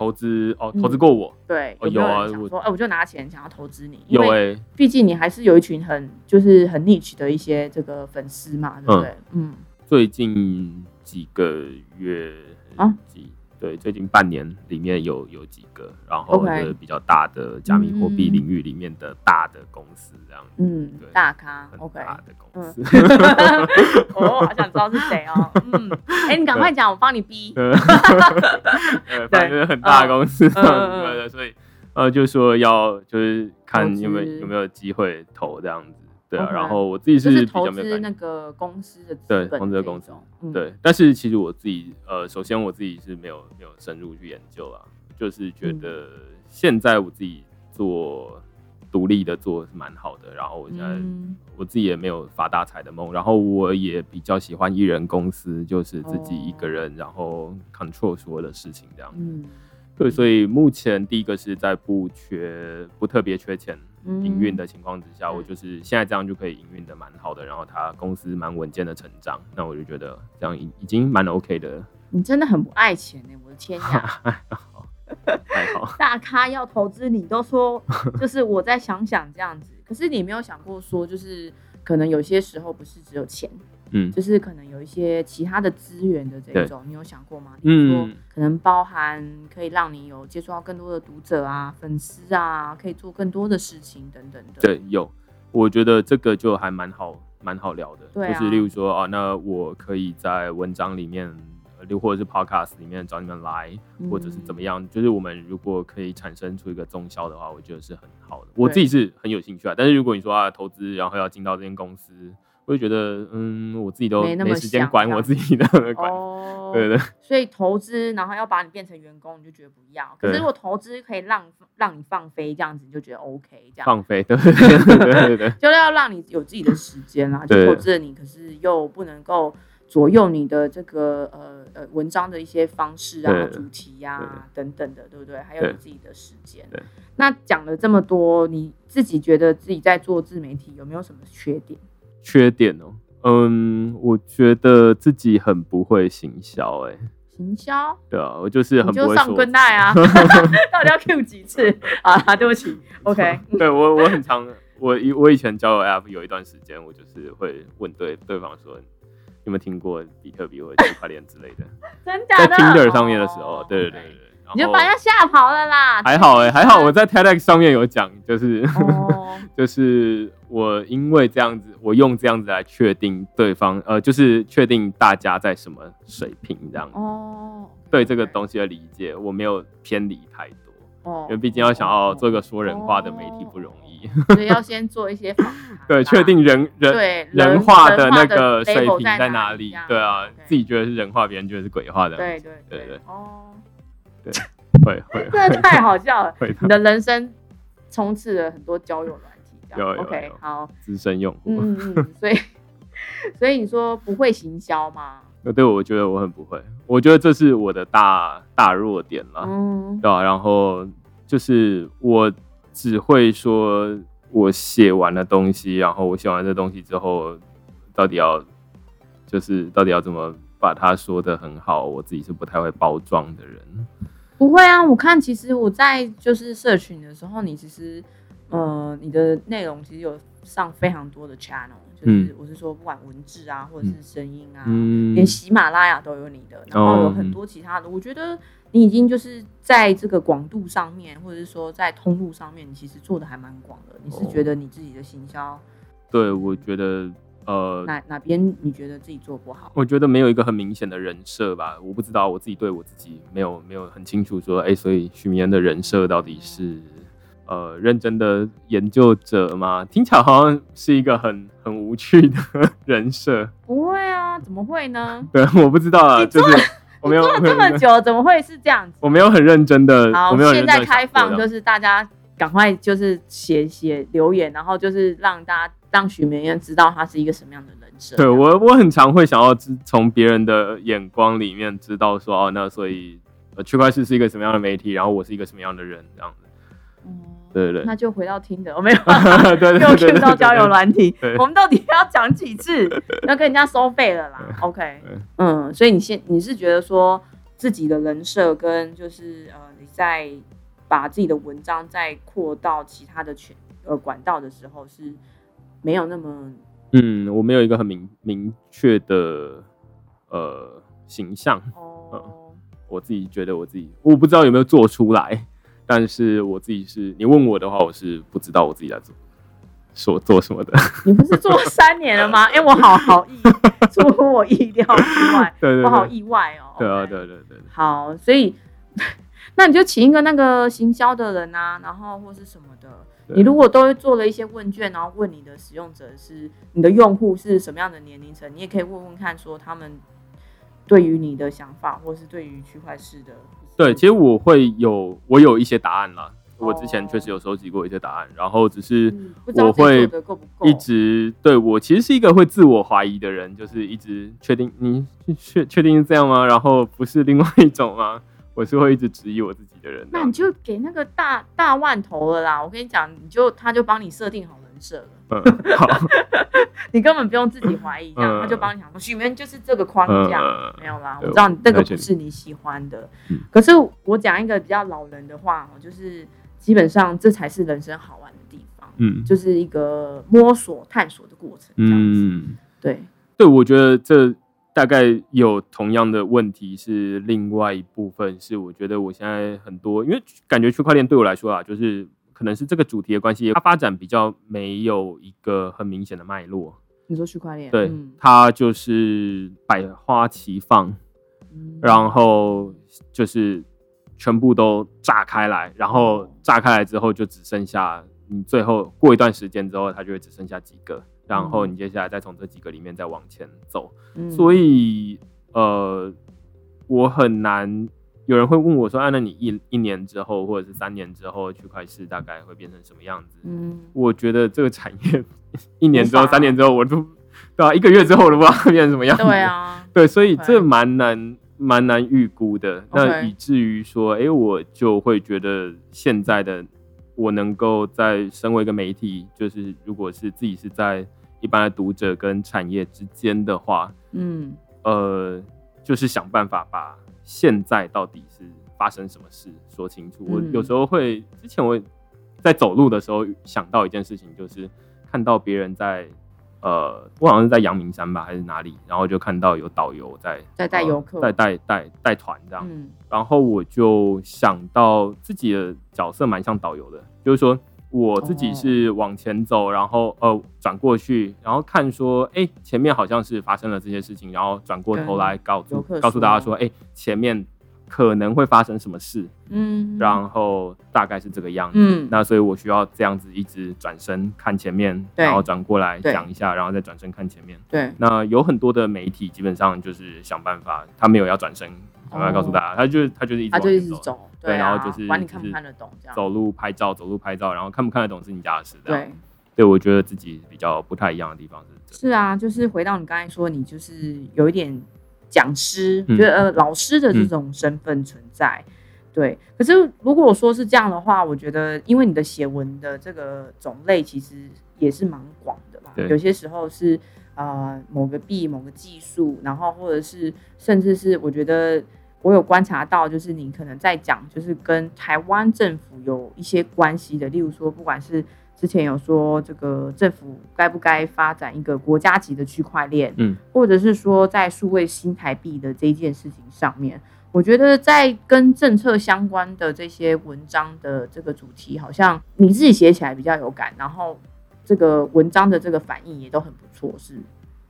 投资哦，嗯。投资过我，对，哦有有啊说，哎、我就拿钱想要投资你？因有为哎、毕竟你还是有一群很就是很 niche 的一些这个粉丝嘛，对不对？嗯，最近几个月啊？几对，最近半年里面有有几个，然后就是比较大的加密货币嗯领域里面的大的公司这样子，嗯对，大咖很，OK。大的公嗯司。哦，好想知道是谁哦。嗯，哎、你赶快讲，我帮你逼。对，呃反正很大的公司对对，所以呃，就说要就是看有没有有没有机会投这样子，对啊。然后我自己是是比投资那较没有感觉，个公司的资对投资的公司，嗯，对。但是其实我自己呃，首先我自己是没有没有深入去研究啊，就是觉嗯得现在我自己做独立的做是蛮好的，然后我现在。嗯我自己也没有发大财的梦，然后我也比较喜欢一人公司，就是自己一个人，然后 control 所有的事情这样。嗯，对，所以目前第一个是在不缺不特别缺钱嗯营运的情况之下，嗯我就是现在这样就可以营运的蛮好的，然后它公司蛮稳健的成长，那我就觉得这样已已经蛮 OK 的，你真的很不爱钱呢、我的天呀！还好。大咖要投资你，都说 就是我再想想这样子。可是你没有想过说，就是可能有些时候不是只有钱，嗯就是可能有一些其他的资源的这种，你有想过吗？比如说嗯，可能包含可以让你有接触到更多的读者啊、粉丝啊，可以做更多的事情等等的。对，有，我觉得这个就还蛮好，蛮好聊的。对啊就是例如说，啊，那我可以在文章里面，呃或者是 podcast 里面找你们来，或者是怎么样。就是我们如果可以产生出一个中销的话，我觉得是很好的。我自己是很有兴趣啊。但是如果你说啊，投资然后要进到这间公司，我就觉得，嗯，我自己都没那么没时间管我自己的 管。哦，对对所以投资，然后要把你变成员工，你就觉得不要。可是如果投资可以让让你放飞，这样子你就觉得 OK，这样。放飞，对对对对。就是要让你有自己的时间啦，就投资了你，可是又不能够左右你的这个呃呃文章的一些方式啊、主题呀、等等的，对不对？还有你自己的时间对。那讲了这么多，你自己觉得自己在做自媒体有没有什么缺点？缺点哦，嗯，我觉得自己很不会行销，哎，行销，对啊，我就是很不会说跟带啊，到底要 Q 几次？啊？对不起，OK，对我我很常，我以我以前交友 App 有一段时间，我就是会问对对方说，有没有听过比特币或者区块链之类的，在真的？在 Tinder 上面的时候，哦。对对对对，你就把人家吓跑了啦。还好哎、还好我在 TEDx 上面有讲，就是、哦，就是我因为这样子，我用这样子来确定对方，呃，就是确定大家在什么水平这样子。哦，对这个东西的理解，我没有偏离太多，哦因为毕竟要想要做一个说人话的媒体不容易。所以要先做一些访谈，对，确定人人对人话的那个水平在哪里？对啊自己觉得是人话，别人觉得是鬼话的。对对对对哦，会会真的太好笑了，会你的人生充斥了很多交友软体，这样有有 OK 好，资深用户。嗯嗯嗯，所以所以你说不会行销吗？那对，我觉得我很不会，我觉得这是我的大大弱点了。嗯。对啊，然后就是我只会说我写完了东西，然后我写完这东西之后，到底要就是到底要怎么把它说的很好，我自己是不太会包装的人。不会啊，我看其实我在就是社群的时候，你其实呃你的内容其实有上非常多的 channel，就是我是说不管文字啊或者是声音啊，嗯连喜马拉雅都有你的，然后有很多其他的，我觉得你已经就是在这个广度上面，或者是说在通路上面，你其实做的还蛮广的。你是哦觉得你自己的行销对，我觉得呃，哪哪边你觉得自己做不好？我觉得没有一个很明显的人设吧，我不知道我自己对我自己没有没有很清楚说，哎、所以许明恩的人设到底是呃认真的研究者吗？听起来好像是一个很很无趣的 人设，不会啊，怎么会呢？对，我不知道啊，就是我没有做了这么久，怎么会是这样子？我没有很认真的，好我没有，现在开放，就是大家赶快就是写写留言，然后就是让大家让许明燕知道他是一个什么样的人设。对我我很常会想要知从别人的眼光里面知道说哦，那所以呃区块链是一个什么样的媒体，然后我是一个什么样的人这样子。嗯对对对那就回到听的，我没有 对对对又对 Q 到交友软体，我们到底要讲几次？要跟人家收费了啦。OK，嗯，所以你现你是觉得说自己的人设跟就是呃你在把自己的文章再扩到其他的全呃管道的时候是没有那么嗯，我没有一个很明明确的呃形象，哦，我自己觉得我自己我不知道有没有做出来，但是我自己是你问我的话，我是不知道我自己在做所做什么的。你不是做三年了吗？哎、我好好意出乎我意料之外，对对我好，意外哦。对啊对对对，好，所以那你就请一个那个行销的人啊，然后或是什么的。你如果都做了一些问卷，然后问你的使用者是你的用户是什么样的年龄层，你也可以问问看，说他们对于你的想法，或是对于区块式的，对，其实我会有我有一些答案啦。我之前哦确实有收集过一些答案，然后只是我会一直对我其实是一个会自我怀疑的人，就是一直确定你确确定是这样吗？然后不是另外一种吗？我是会一直质疑我自己的人。那你就给那个大大万头了啦。我跟你讲，你就他就帮你设定好人设了。嗯，好，你根本不用自己怀疑，这样、嗯他就帮你想说，许愿就是这个框架，嗯没有啦。我知道你这个不是你喜欢的，嗯可是我讲一个比较老人的话哦，就是基本上这才是人生好玩的地方，嗯就是一个摸索探索的过程，这样子。嗯，对，对，我觉得这大概有同样的问题是另外一部分是，我觉得我现在很多，因为感觉区块链对我来说啊，就是可能是这个主题的关系，它发展比较没有一个很明显的脉络。你说区块链，对，嗯。它就是百花齐放，嗯。然后就是全部都炸开来，然后炸开来之后就只剩下你最后过一段时间之后，它就会只剩下几个，然后你接下来再从这几个里面再往前走。嗯所以呃，我很难。有人会问我说：“啊，那你一一年之后，或者是三年之后，区块市大概会变成什么样子？”嗯，我觉得这个产业一年之后、三年之后，我都对啊，一个月之后我都不知道会变成什么样子。对啊，对，所以这蛮难蛮难预估的。那以至于说，哎、我就会觉得现在的我能够在身为一个媒体，就是如果是自己是在一般的读者跟产业之间的话，嗯呃，就是想办法把现在到底是发生什么事说清楚。我嗯有时候会，之前我在走路的时候想到一件事情，就是看到别人在。呃，我好像是在阳明山吧，还是哪里？然后就看到有导游在在带呃游客带带带带团这样。嗯然后我就想到自己的角色蛮像导游的，就是说我自己是往前走，然后呃转过去，然后看说，哎，前面好像是发生了这些事情，然后转过头来告诉告诉大家说说，哎，前面可能会发生什么事，嗯，然后大概是这个样子。嗯那所以我需要这样子一直转身看前面，然后转过来讲一下，然后再转身看前面。对，那有很多的媒体基本上就是想办法，他没有要转身，想办法告诉大家，他就他就是一直他就往前走，一直走，对啊然后就是管你看不看得懂这样，走路拍照，走路拍照，然后看不看得懂是你家的事。这样对。对，我觉得自己比较不太一样的地方是。是啊，就是回到你刚才说，你就是有一点讲师，嗯就是呃老师的这种身份存在。对，可是如果说是这样的话，我觉得因为你的写文的这个种类其实也是蛮广的嘛，对有些时候是呃某个币、某个技术，然后或者是甚至是我觉得我有观察到，就是你可能在讲就是跟台湾政府有一些关系的，例如说不管是之前有说这个政府该不该发展一个国家级的区块链，嗯，或者是说在数位新台币的这一件事情上面，我觉得在跟政策相关的这些文章的这个主题，好像你自己写起来比较有感，然后这个文章的这个反应也都很不错，是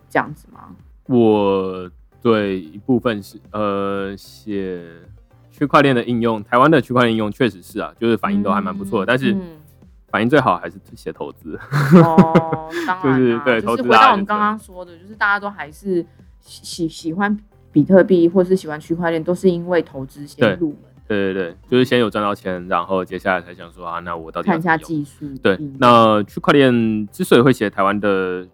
这样子吗？我对一部分是呃写区块链的应用，台湾的区块链应用确实是啊，就是反应都还蛮不错的，但是嗯反应最好还是写投资。哦，当然、啊，就是对投资就是回到我们刚刚说的，就是大家都还是喜喜喜欢比特币或是喜欢区块链，都是因为投资先入门，对对对，就是先有赚到钱，然后接下来才想说啊，那我到底看一下技术。对，那区块链之所以会写台湾的，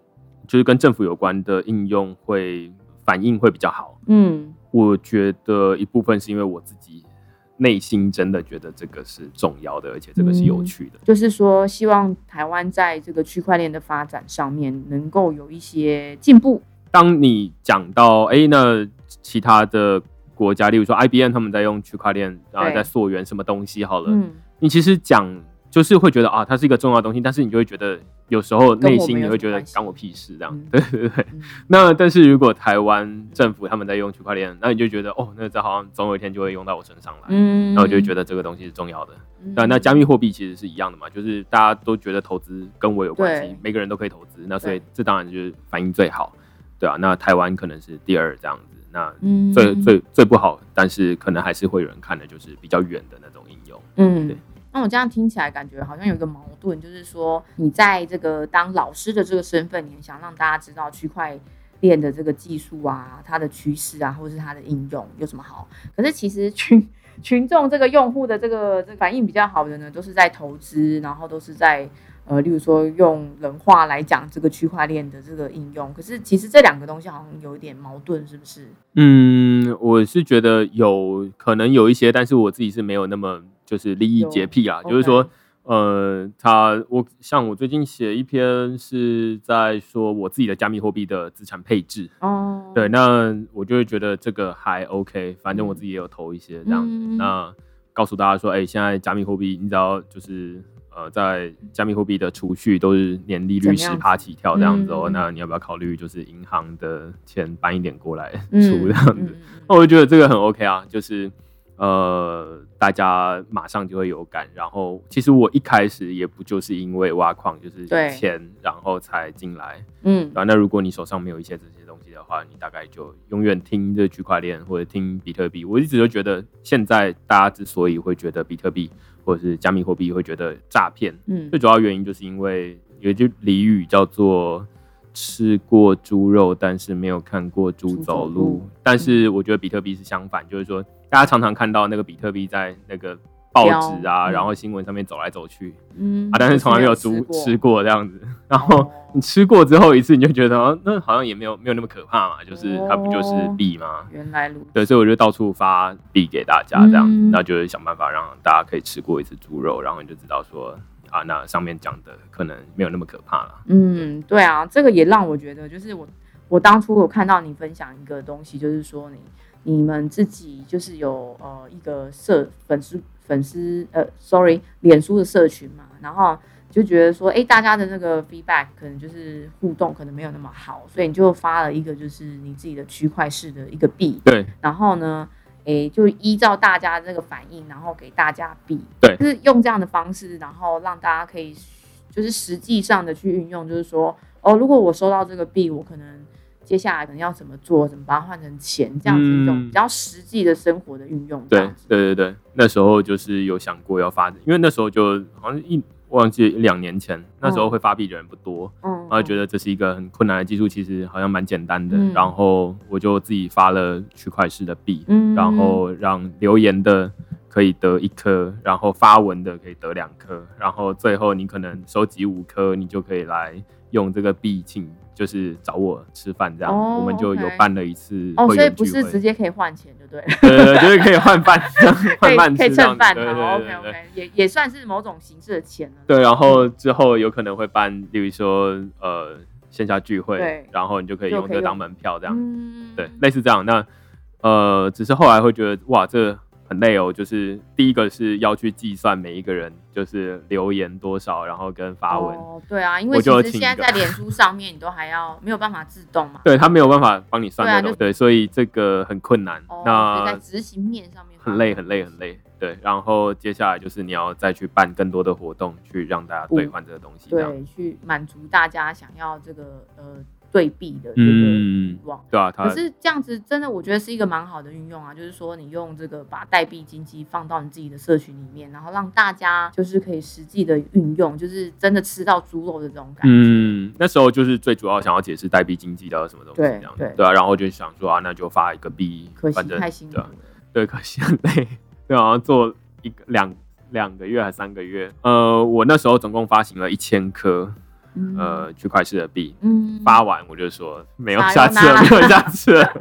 就是跟政府有关的应用会反应会比较好，嗯。我觉得一部分是因为我自己内心真的觉得这个是重要的，而且这个是有趣的。就是说，希望台湾在这个区块链的发展上面能够有一些进步。当你讲到哎、诶那其他的国家，例如说 IBM 他们在用区块链，然后在溯源什么东西好了，嗯，你其实讲就是会觉得啊，它是一个重要的东西，但是你就会觉得有时候内心你会觉得关我屁事这样，嗯对对对。嗯那但是如果台湾政府他们在用区块链，那你就觉得哦，那这好像总有一天就会用到我身上来，嗯那我就觉得这个东西是重要的。嗯对，那加密货币其实是一样的嘛，就是大家都觉得投资跟我有关系，每个人都可以投资，那所以这当然就是反应最好，对啊。那台湾可能是第二这样子，那嗯最最最不好，但是可能还是会有人看的，就是比较远的那种应用。嗯对。那我这样听起来，感觉好像有一个矛盾，就是说，你在这个当老师的这个身份，你很想让大家知道区块链的这个技术啊，它的趋势啊，或者是它的应用有什么好。可是其实群 群众这个用户的这个这个反应比较好的呢，都是在投资，然后都是在呃，例如说用人话来讲这个区块链的这个应用。可是其实这两个东西好像有一点矛盾，是不是？嗯，我是觉得有可能有一些，但是我自己是没有那么就是利益洁癖啊就是说。呃，他我像我最近写一篇是在说我自己的加密货币的资产配置，哦，对，那我就会觉得这个还 OK，反正我自己也有投一些这样子。嗯那告诉大家说，哎、现在加密货币，你只要就是呃，在加密货币的储蓄都是年利率十趴起跳这样子哦、嗯那你要不要考虑就是银行的钱搬一点过来嗯出这样子？那我就觉得这个很 OK 啊，就是呃，大家马上就会有感。然后其实我一开始也不就是因为挖矿就是对钱，然后才进来。嗯啊，那如果你手上没有一些这些东西的话，你大概就永远听这区块链或者听比特币。我一直都觉得，现在大家之所以会觉得比特币或者是加密货币会觉得诈骗，嗯最主要原因就是因为有一句俚语叫做“吃过猪肉，但是没有看过猪猪走走路路”。但是我觉得比特币是相反，就是说大家常常看到那个比特币在那个报纸啊，然后新闻上面走来走去嗯啊，但是从来没有猪过吃过这样子。然后哦你吃过之后一次，你就觉得哦，那好像也没有没有那么可怕嘛，就是它不就是哦币吗？原来如此。对，所以我就到处发币给大家，这样，嗯那就是想办法让大家可以吃过一次猪肉，然后你就知道说啊，那上面讲的可能没有那么可怕了。嗯，对啊，这个也让我觉得，就是我我当初有看到你分享一个东西，就是说你你们自己就是有呃一个社粉丝粉丝呃，sorry，脸书的社群嘛，然后就觉得说，哎，大家的那个 feedback 可能就是互动可能没有那么好，所以你就发了一个就是你自己的区块式的一个币，对然后呢，诶，就依照大家这个反应，然后给大家币，对就是用这样的方式，然后让大家可以就是实际上的去运用，就是说，哦，如果我收到这个币，我可能接下来可能要怎么做，怎么把它换成钱，这样子一种嗯比较实际的生活的运用，这对。对对对，那时候就是有想过要发，因为那时候就好像一忘记两年前，那时候会发币的人不多，嗯，然后觉得这是一个很困难的技术，其实好像蛮简单的，嗯。然后我就自己发了区块式的币，嗯然后让留言的可以得一颗，然后发文的可以得两颗，然后最后你可能收集五颗，你就可以来用这个币请，就是找我吃饭这样。哦我们就有办了一次哦，会所以不是直接可以换钱，对不对？对对对，就是可以换饭，换以可以饭吃这样子，蹭饭，对对，OK 也也算是某种形式的钱了。对，然后之后有可能会办，例如说呃线下聚会对，然后你就可以用用这个当门票这样。嗯，对，类似这样。那呃，只是后来会觉得哇，这很累哦。就是第一个是要去计算每一个人就是留言多少，然后跟发文，哦，对啊，因为其实现在在脸书上面，你都还要没有办法自动嘛。对他没有办法帮你算那种，对，所以这个很困难。哦，所以在执行面上面很累，很累，很累。对，然后接下来就是你要再去办更多的活动，去让大家兑换这个东西。对，去满足大家想要这个呃对币的这个嗯欲望。对啊，可是这样子真的，我觉得是一个蛮好的运用啊，就是说你用这个把代币经济放到你自己的社群里面，然后让大家就是可以实际的运用，就是真的吃到猪肉的这种感觉。嗯，那时候就是最主要想要解释代币经济到底什么东西这样对对啊，然后就想说啊，那就发一个币，可惜太辛苦了对可惜很累，对啊，做一个两两个月还三个月，呃，我那时候总共发行了一千颗嗯呃区块式的币，嗯，发完我就说没有下次了，没有下 次了，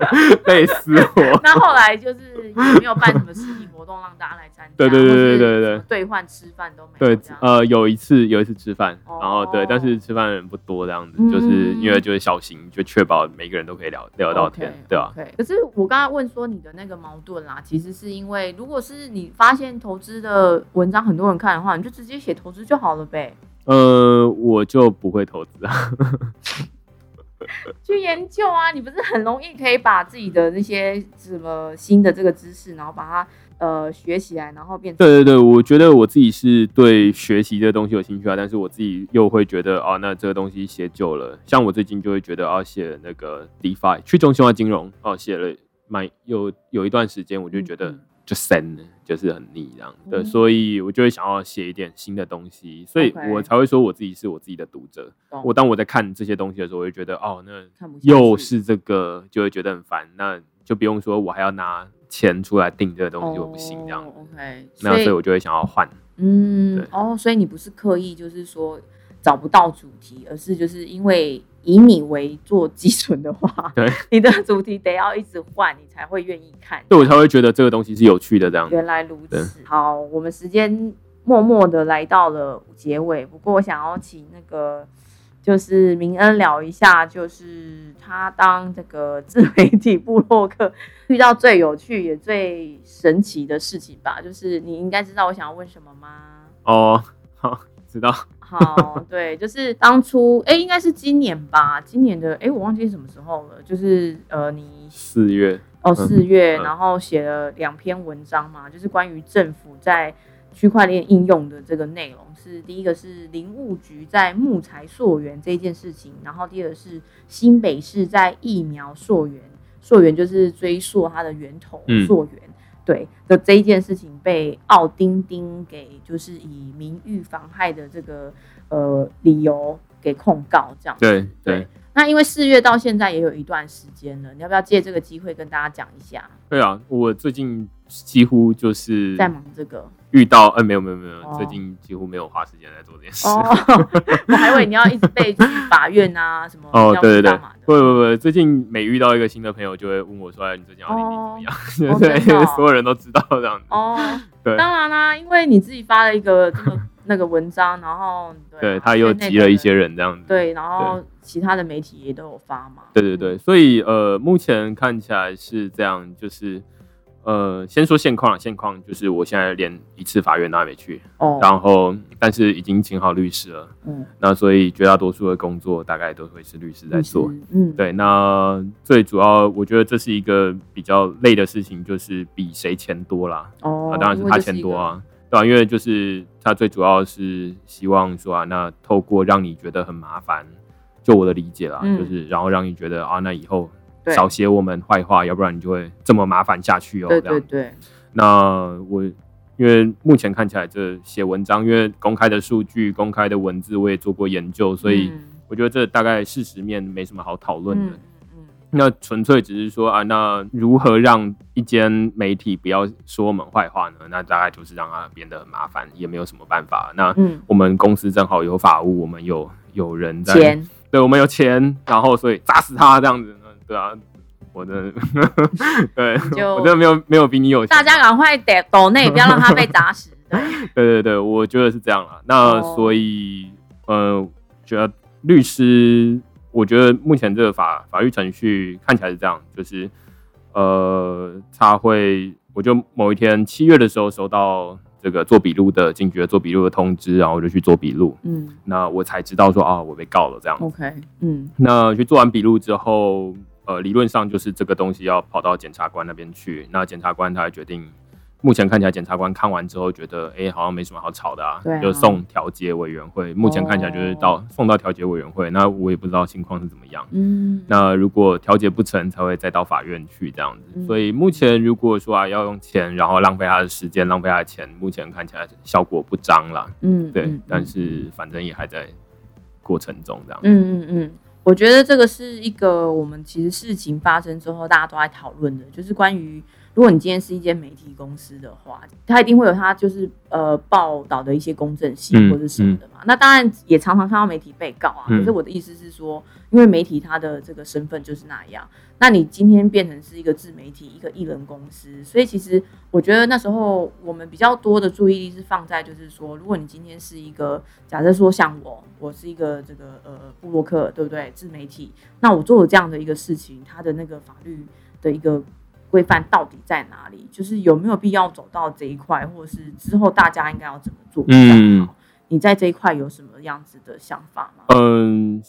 累死我。那后来就是 也没有办什么实体活动让大家来参加，对对对对对对兑换吃饭都没有对。，呃，有一次有一次吃饭，哦然后对，但是吃饭的人不多，这样子，嗯就是因为就是小型，就确保每个人都可以聊聊得到天对啊。OK，可是我刚刚问说你的那个矛盾啦，其实是因为如果是你发现投资的文章很多人看的话，你就直接写投资就好了呗，呃，我就不会投资啊。去研究啊，你不是很容易可以把自己的那些什么新的这个知识，然后把它呃学起来，然后变成对对对，我觉得我自己是对学习这个东西有兴趣啊，但是我自己又会觉得啊，那这个东西写久了，像我最近就会觉得啊，写那个 DeFi 去中心化金融哦、写了蛮有有一段时间，我就觉得嗯就深了，就是很腻这样。对，嗯所以我就会想要写一点新的东西，所以我才会说我自己是我自己的读者。懂我当我在看这些东西的时候，我就觉得哦，那又是这个，就会觉得很烦。那就不用说我还要拿钱出来订这个东西，我不行这样。哦 OK，那所以我就会想要换。对嗯哦，所以你不是刻意就是说找不到主题，而是就是因为以你为做基准的话，对，你的主题得要一直换，你才会愿意看。对我才会觉得这个东西是有趣的这样。原来如此。好，我们时间默默的来到了结尾，不过我想要请那个就是明恩聊一下，就是他当这个自媒体部落客 遇到最有趣也最神奇的事情吧。就是你应该知道我想要问什么吗？哦，好，知道。好，对，就是当初，哎、应该是今年吧，今年的，哎、我忘记什么时候了，就是呃，你四月，哦，四月，嗯然后写了两篇文章嘛，就是关于政府在区块链应用的这个内容。是第一个是林务局在木材溯源这件事情，然后第二个是新北市在疫苗溯源，溯源就是追溯它的源头嗯溯源。对的这一件事情被奥丁丁给就是以名誉妨害的这个呃理由给控告，这样子对对那因为四月到现在也有一段时间了，你要不要借这个机会跟大家讲一下？对啊！我最近几乎就是在忙这个。遇到，哎，没有没有没有，哦。最近几乎没有花时间在做这件事。哦，我还以为你要一直被去法院啊什么哦，要对对对。最近每遇到一个新的朋友，就会问我说：“哎，你最近要领怎么样？”哦对，所有人都知道这样子。哦，对。当然啦、因为你自己发了一个这个那个文章，然后对他又集了一些人这样子。对，然后其他的媒体也都有发嘛，对对对，所以呃，目前看起来是这样，就是呃，先说现况啊，现况就是我现在连一次法院都还没去，哦，然后但是已经请好律师了，嗯，那所以绝大多数的工作大概都会是律师在做。嗯，对，那最主要我觉得这是一个比较累的事情，就是比谁钱多啦。哦啊，当然是他钱多，啊，对啊，因为就是他最主要是希望说啊，那透过让你觉得很麻烦，就我的理解啦，嗯就是然后让你觉得啊，那以后对少写我们坏话，要不然你就会这么麻烦下去哦。对这样对对，那我因为目前看起来这写文章，因为公开的数据、公开的文字我也做过研究，所以嗯我觉得这大概事实面没什么好讨论的。嗯嗯那纯粹只是说啊，那如何让一间媒体不要说我们坏话呢？那大概就是让它变得很麻烦，也没有什么办法。那嗯我们公司正好有法务，我们有有人嗯，在，钱，对我们有钱，然后所以砸死他这样子，嗯对啊，我的，对就我真的没有没有比你有钱，大家赶快得抖内，不要让他被砸死，对，对对对，我觉得是这样啦。那哦所以，呃，觉得律师，我觉得目前这个法法律程序看起来是这样，就是呃，他会，我就某一天七月的时候收到这个做笔录的警局的做笔录的通知，然后我就去做笔录，嗯那我才知道说啊，我被告了这样子。，OK，嗯那去做完笔录之后，呃，理论上就是这个东西要跑到检察官那边去，那检察官他会决定。目前看起来，检察官看完之后觉得，哎、好像没什么好吵的啊，啊就送调解委员会。目前看起来就是到、送到调解委员会，那我也不知道情况是怎么样。嗯，那如果调解不成，才会再到法院去这样子。嗯所以目前如果说啊要用钱，然后浪费他的时间，浪费他的钱，目前看起来效果不彰啦。对，嗯对但是反正也还在过程中这样。嗯嗯嗯，我觉得这个是一个我们其实事情发生之后大家都在讨论的，就是关于如果你今天是一间媒体公司的话，它一定会有它就是呃报道的一些公正性嗯或者什么的嘛。那当然也常常看到媒体被告啊。嗯可是我的意思是说，因为媒体它的这个身份就是那样，那你今天变成是一个自媒体、一个艺人公司，所以其实我觉得那时候我们比较多的注意力是放在就是说，如果你今天是一个假设说像我，我是一个这个呃布洛克，对不对？自媒体，那我做了这样的一个事情，它的那个法律的一个规范到底在哪里？就是有没有必要走到这一块，或者是之后大家应该要怎么做？嗯你在这一块有什么样子的想法吗？嗯，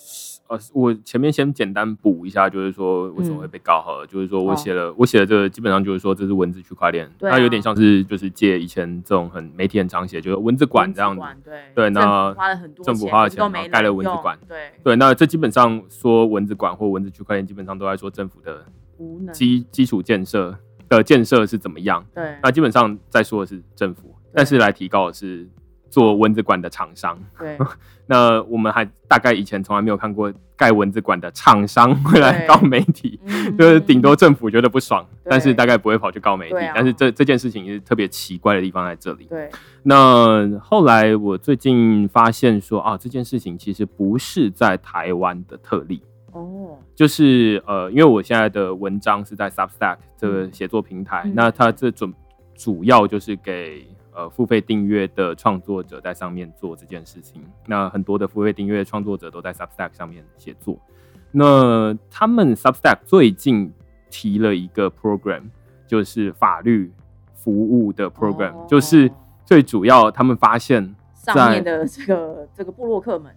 呃，我前面先简单补一下，就是说为什么会被告好了，就是说我写了，我写的这个基本上就是说这是文字区块链，它有点像是就是借以前这种很媒体很常写，就是文字馆这样子。对对那政府花了很多政府花了钱盖了文字馆对，对，那这基本上说文字馆或文字区块链，基本上都在说政府的无能基基础建设的建设是怎么样。对那基本上在说的是政府，但是来提高的是做蚊子馆的厂商。对 那我们还大概以前从来没有看过盖蚊子馆的厂商 会来告媒体，嗯就是顶多政府觉得不爽，但是大概不会跑去告媒体啊。但是这这件事情是特别奇怪的地方在这里。对那后来我最近发现说啊，这件事情其实不是在台湾的特例。哦就是呃，因为我现在的文章是在 Substack 这个写作平台，嗯那它这主主要就是给呃付费订阅的创作者在上面做这件事情。那很多的付费订阅创作者都在 Substack 上面写作。那他们 Substack 最近提了一个 program，就是法律服务的 program，、哦就是最主要他们发现上面的这个这个布洛克们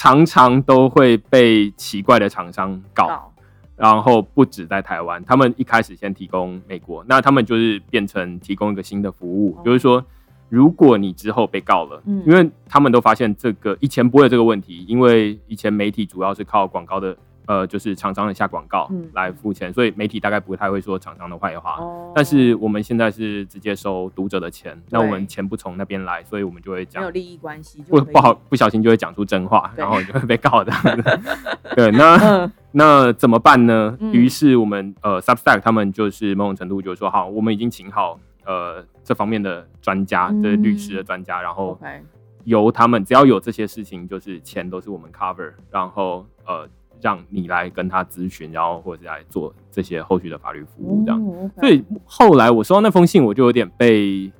常常都会被奇怪的厂商告。然后不止在台湾，他们一开始先提供美国，那他们就是变成提供一个新的服务，哦。就是说，如果你之后被告了，嗯。因为他们都发现这个以前不会有这个问题，因为以前媒体主要是靠广告的，呃，就是厂商的下广告嗯来付钱，所以媒体大概不太会说厂商的坏话。哦但是我们现在是直接收读者的钱，那我们钱不从那边来，所以我们就会讲没有利益关系，就不不好，不小心就会讲出真话，然后就会被告的。对，那。嗯那怎么办呢？嗯于是我们呃，Substack 他们就是某种程度就是说，好，我们已经请好呃这方面的专家，嗯这、律师的专家，然后由他们只要有这些事情，就是钱都是我们 cover，然后呃让你来跟他咨询，然后或者是来做这些后续的法律服务这样。所以后来我收到那封信，我就有点被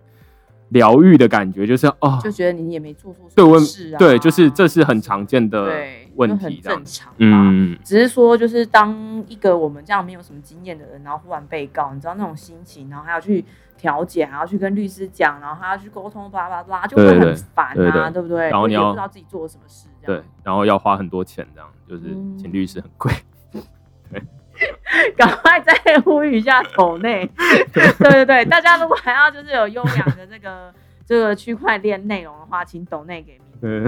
疗愈的感觉，就是哦，就觉得你也没做错什么事啊，对，就是这是很常见的对问题，正。常吧。嗯，只是说，就是当一个我们这样没有什么经验的人，然后忽然被告，你知道那种心情，然后还要去调解，还要去跟律师讲，然后还要去沟通，巴拉巴拉，就会很烦对啊，对对不对？然后你也不知道自己做了什么事，这对样。，然后要花很多钱，这样就是嗯请律师很贵。赶快再呼吁一下抖内，对对对，大家如果还要就是有优良的这个这个区块链内容的话，请抖内给你。对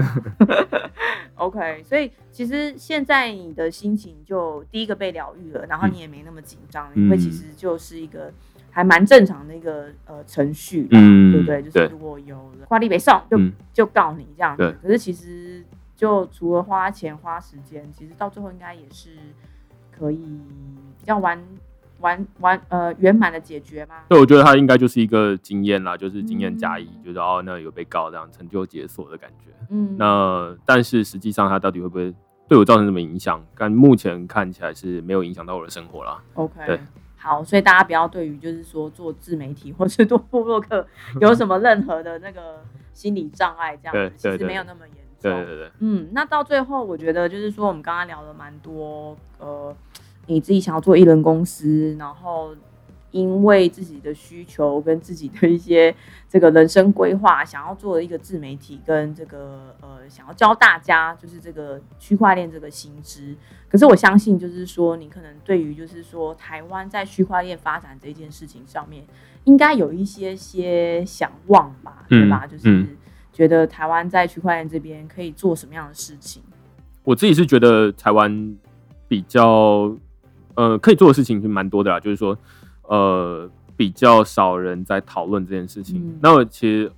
，OK，所以其实现在你的心情就第一个被疗愈了，然后嗯你也没那么紧张，嗯因为其实就是一个还蛮正常的一个呃程序啦，嗯对不对？就是如果有了花力北送，就、嗯就告你这样子对。可是其实就除了花钱花时间，其实到最后应该也是可以比较完完完呃圆满的解决嘛。对，我觉得他应该就是一个经验啦，就是经验加一，嗯就是哦，那有被告这样成就解锁的感觉。嗯，那但是实际上他到底会不会对我造成什么影响？但目前看起来是没有影响到我的生活啦。OK，对好，所以大家不要对于就是说做自媒体或是做部落客 有什么任何的那个心理障碍，这样子其实没有那么严重。对对对，嗯，那到最后，我觉得就是说，我们刚刚聊了蛮多，呃，你自己想要做艺人公司，然后因为自己的需求跟自己的一些这个人生规划，想要做一个自媒体，跟这个呃，想要教大家就是这个区块链这个新知。可是我相信，就是说，你可能对于就是说台湾在区块链发展这件事情上面，应该有一些些想望吧，对吧？嗯就是嗯觉得台湾在区块链这边可以做什么样的事情？我自己是觉得台湾比较呃可以做的事情是蛮多的啦，就是说呃比较少人在讨论这件事情。嗯那我其实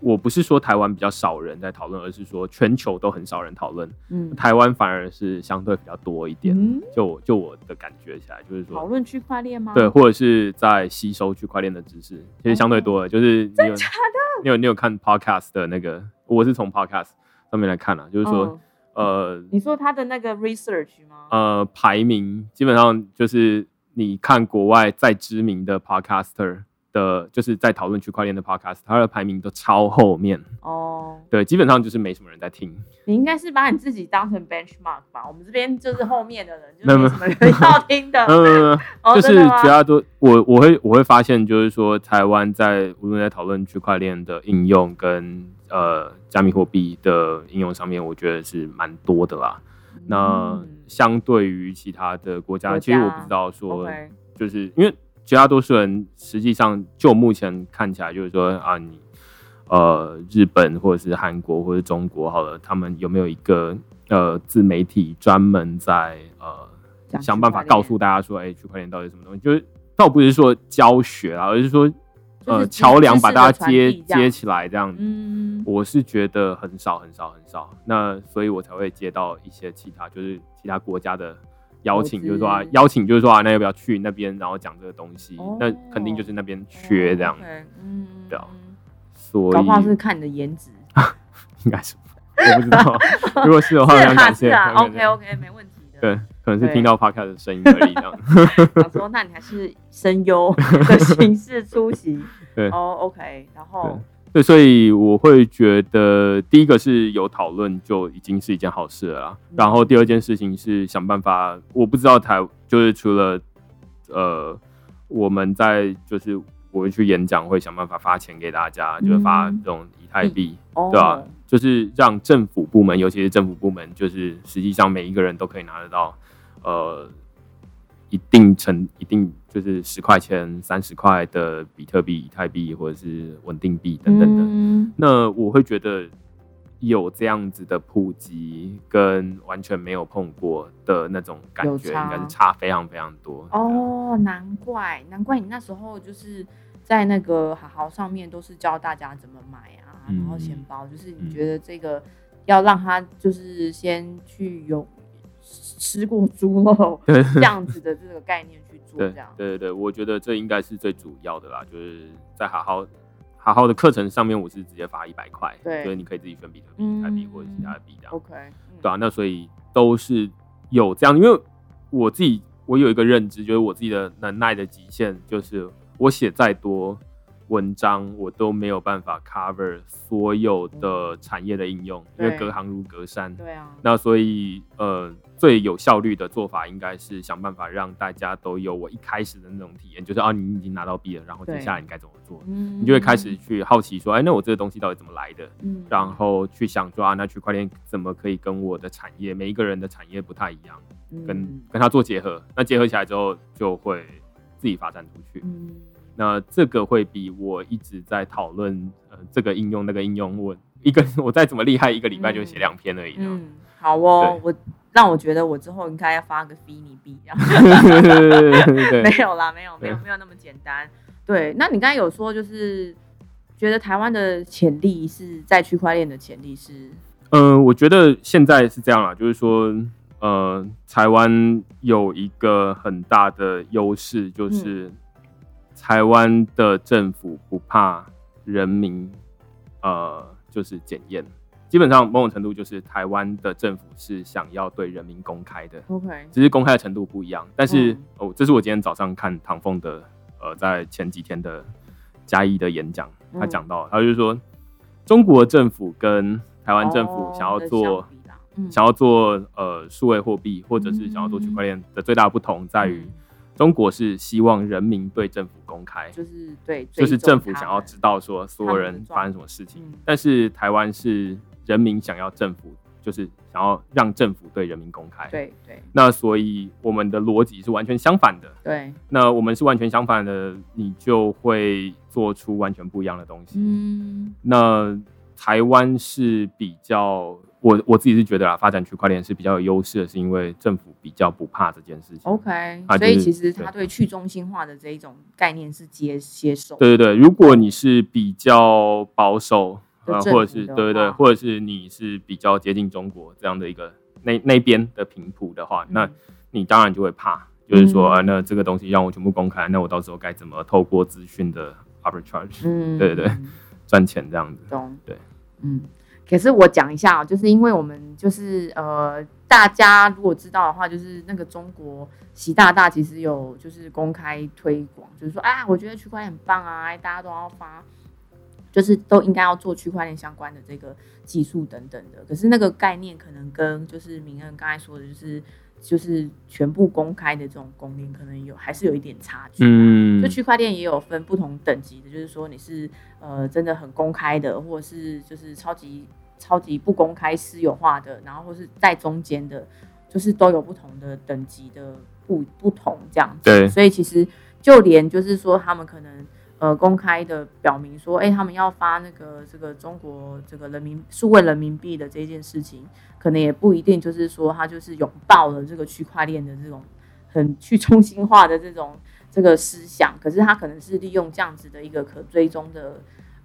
我不是说台湾比较少人在讨论，而是说全球都很少人讨论，嗯台湾反而是相对比较多一点。嗯，就我就我的感觉起来，就是说，讨论区块链吗？对，或者是在吸收区块链的知识，其实相对多的。就是你有哦假的？你有你有看 podcast 的那个，我是从 podcast 上面来看啊，就是说，嗯呃你说他的那个 research 吗？呃，排名基本上就是你看国外再知名的 podcaster 的，就是在讨论区块链的 podcast，它的排名都超后面。哦，对，基本上就是没什么人在听。你应该是把你自己当成 benchmark 吧？我们这边就是后面的人，就没有没什么人要听的。嗯，哦就是绝大多我我会我会发现，就是说台湾在无论在讨论区块链的应用跟呃加密货币的应用上面，我觉得是蛮多的啦。那嗯相对于其他的国家，国其实我不知道说就是因为绝大多数人实际上就目前看起来，就是说啊，你呃日本或者是韩国或者中国好了，他们有没有一个呃自媒体专门在呃想办法告诉大家说，哎、区块链到底是什么东西？就是倒不是说教学啊，而是说呃桥梁把大家接接起来这样子。嗯，我是觉得很少很少很少，那所以我才会接到一些其他就是其他国家的邀请，就是说啊，邀请就是说啊，那要不要去那边，然后讲这个东西？哦那肯定就是那边缺这样，哦，OK，嗯，对啊所搞以不好是看你的颜值。应该是我不知道，如果是的话，非常感谢。，OK OK，没问题的。对，可能是对听到 podcast 的声音而已这样。想说，那你还是声优的形式出席。对哦，OK，然后对，所以我会觉得第一个是有讨论就已经是一件好事了然后第二件事情是想办法，我不知道台就是除了呃我们在就是我会去演讲会想办法发钱给大家，就是发嗯。这种以太币，哦，对吧、就是让政府部门，尤其是政府部门，就是实际上每一个人都可以拿得到，呃，一定成一定就是十块钱、三十块的比特币、以太币或者是稳定币等等的。嗯那我会觉得有这样子的普及，跟完全没有碰过的那种感觉，应该是差非常非常多。哦，难怪，难怪你那时候就是在那个好好上面都是教大家怎么买啊，嗯然后钱包，就是你嗯觉得这个要让他就是先去有吃过猪肉对。这样子的这个概念去做，对这样，对对对，我觉得这应该是最主要的啦，就是在好好好好的课程上面，我是直接发一百块，对就是你可以自己选比特币、以太币或者其他的币这样，OK，嗯。对啊，那所以都是有这样，因为我自己我有一个认知，就是我自己的能耐的极限，就是我写再多文章，我都没有办法 cover 所有的产业的应用，因为隔行如隔山。对啊，那所以呃，最有效率的做法应该是想办法让大家都有我一开始的那种体验，就是啊，你已经拿到币了，然后接下来你该怎么做，嗯你就会开始去好奇说，哎，那我这个东西到底怎么来的？嗯然后去想说啊，那区块链怎么可以跟我的产业，每一个人的产业不太一样，跟嗯跟它做结合。那结合起来之后，就会自己发展出去。嗯那这个会比我一直在讨论呃这个应用那个应用，我一个 我再怎么厉害，一个礼拜就写两篇而已。嗯，好哦，我让我觉得我之后应该要发个虚拟币，这样没有啦，没有没有对没有那么简单。对，那你刚才有说就是觉得台湾的潜力是在区块链的潜力是，嗯，我觉得现在是这样啦，就是说，呃，台湾有一个很大的优势，就是台湾的政府不怕人民，呃，就是检验。基本上某种程度就是台湾的政府是想要对人民公开的，OK，只是公开的程度不一样。但是、嗯。哦，这是我今天早上看唐凤的，呃，在前几天的嘉义的演讲，他嗯讲到，他就是说，中国政府跟台湾政府哦想要做、想要做呃数位货币，或者是想要做区块链的最大不同在于，嗯中国是希望人民对政府公开，就是对，就是政府想要知道说所有人发生什么事情，嗯但是台湾是人民想要政府，就是想要让政府对人民公开。对对那所以我们的逻辑是完全相反的。对，那我们是完全相反的，你就会做出完全不一样的东西。嗯那台湾是比较，我我自己是觉得啊，发展区块链是比较有优势的，是因为政府比较不怕这件事情。OK，啊就是所以其实他对。对去中心化的这一种概念是接接受，对对对，如果你是比较保守，呃，或者是对对对，或者是你是比较接近中国这样的一个那那边的频谱的话，那嗯。你当然就会怕，就是说，嗯。啊，那这个东西让我全部公开，那我到时候该怎么透过资讯的 arbitrage 嗯，对对对赚钱这样子？懂，对，嗯。可是我讲一下啊，就是因为我们就是呃，大家如果知道的话，就是那个中国习大大其实有就是公开推广，就是说啊，我觉得区块链很棒啊，大家都要发，就是都应该要做区块链相关的这个技术等等的。可是那个概念可能跟就是明恩刚才说的，就是就是全部公开的这种公链，可能有还是有一点差距。嗯就区块链也有分不同等级的，就是说你是呃真的很公开的，或者是就是超级超级不公开私有化的，然后或是在中间的，就是都有不同的等级的不不同这样子。对所以其实就连就是说他们可能呃公开的表明说，哎、他们要发那个这个中国这个人民数位人民币的这件事情，可能也不一定就是说他就是拥抱了这个区块链的这种很去中心化的这种这个思想，可是他可能是利用这样子的一个可追踪的。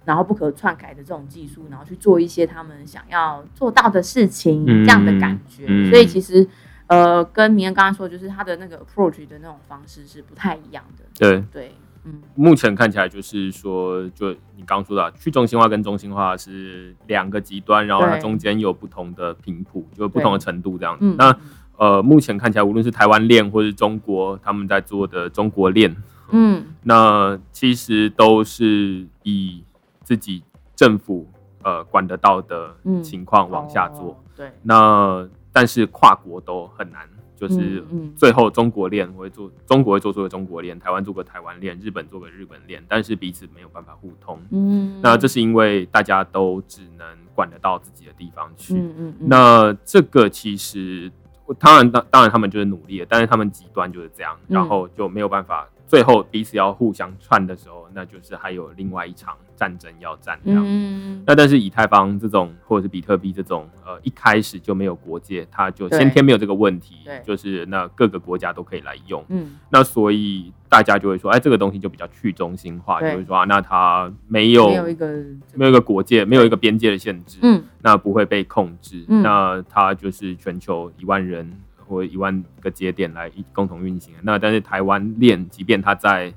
然后不可篡改的这种技术，然后去做一些他们想要做到的事情，嗯这样的感觉。嗯所以其实，呃，跟明恩刚刚说，就是他的那个 approach 的那种方式是不太一样的。对，对，嗯。目前看起来就是说，就你刚刚说的啊，去中心化跟中心化是两个极端，然后它中间有不同的频谱，就不同的程度这样子。嗯，那呃，目前看起来，无论是台湾链或是中国他们在做的中国链，嗯。那其实都是以自己政府呃管得到的嗯。情况往下做。哦对，那但是跨国都很难，就是最后中国链会做，中国会做出个中国链，台湾做个台湾链，日本做个日本链，但是彼此没有办法互通。嗯，那这是因为大家都只能管得到自己的地方去。嗯嗯嗯，那这个其实，当然当当然他们就是努力了，但是他们极端就是这样，嗯然后就没有办法，最后彼此要互相串的时候，那就是还有另外一场战争要战这样。嗯。那但是以太坊这种或者是比特币这种，呃，一开始就没有国界，它就先天没有这个问题，就是那各个国家都可以来用。嗯。那所以大家就会说，哎，这个东西就比较去中心化，就对会说啊，那它没有没有一个没有一个国界，没有一个边界的限制，嗯。那不会被控制，嗯。那它就是全球一万人或一万个节点来一共同运行。那但是台湾链，即便它在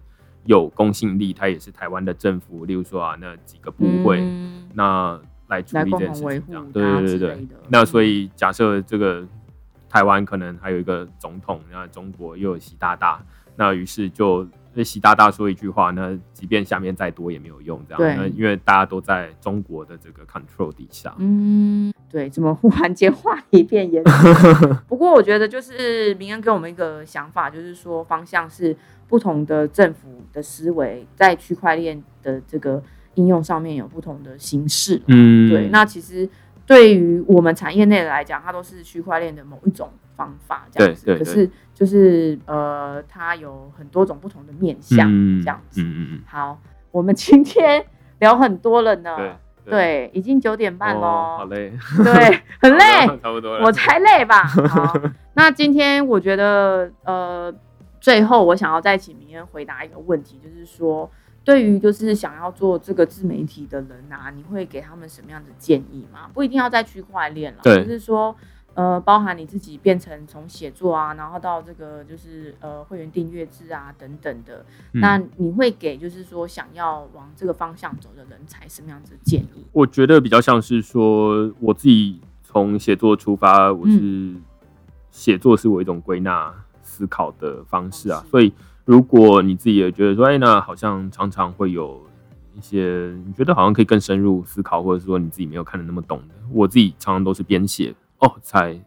有公信力，它也是台湾的政府，例如说啊，那几个部会，嗯那来处理这件事情这样。对对对对。那所以假设这个台湾可能还有一个总统，那中国又有习大大，那于是就那习大大说一句话，那即便下面再多也没有用，这样。那因为大家都在中国的这个 control 底下。嗯，对，怎么忽然间话题变严肃？不过我觉得就是明恩给我们一个想法，就是说方向是不同的政府的思维在区块链的这个应用上面有不同的形式。嗯对，那其实对于我们产业内来讲，它都是区块链的某一种方法这样子。对对可是就是呃，它有很多种不同的面向、嗯这样子。嗯嗯好，我们今天聊很多了呢。嗯，对对，已经九点半喽。哦好累，对，很累，差不多了。我才累吧。好，那今天我觉得，呃，最后我想要再请明恩回答一个问题，就是说，对于就是想要做这个自媒体的人啊，你会给他们什么样的建议吗？不一定要在区块链了，对就是说。呃，包含你自己变成从写作啊，然后到这个就是呃会员订阅制啊等等的，嗯那你会给就是说想要往这个方向走的人才什么样子的建议？我觉得比较像是说，我自己从写作出发，我是嗯写作是我一种归纳思考的方式啊所以，如果你自己也觉得说，哎，那好像常常会有一些你觉得好像可以更深入思考，或者说你自己没有看的那么懂的，我自己常常都是边写哦才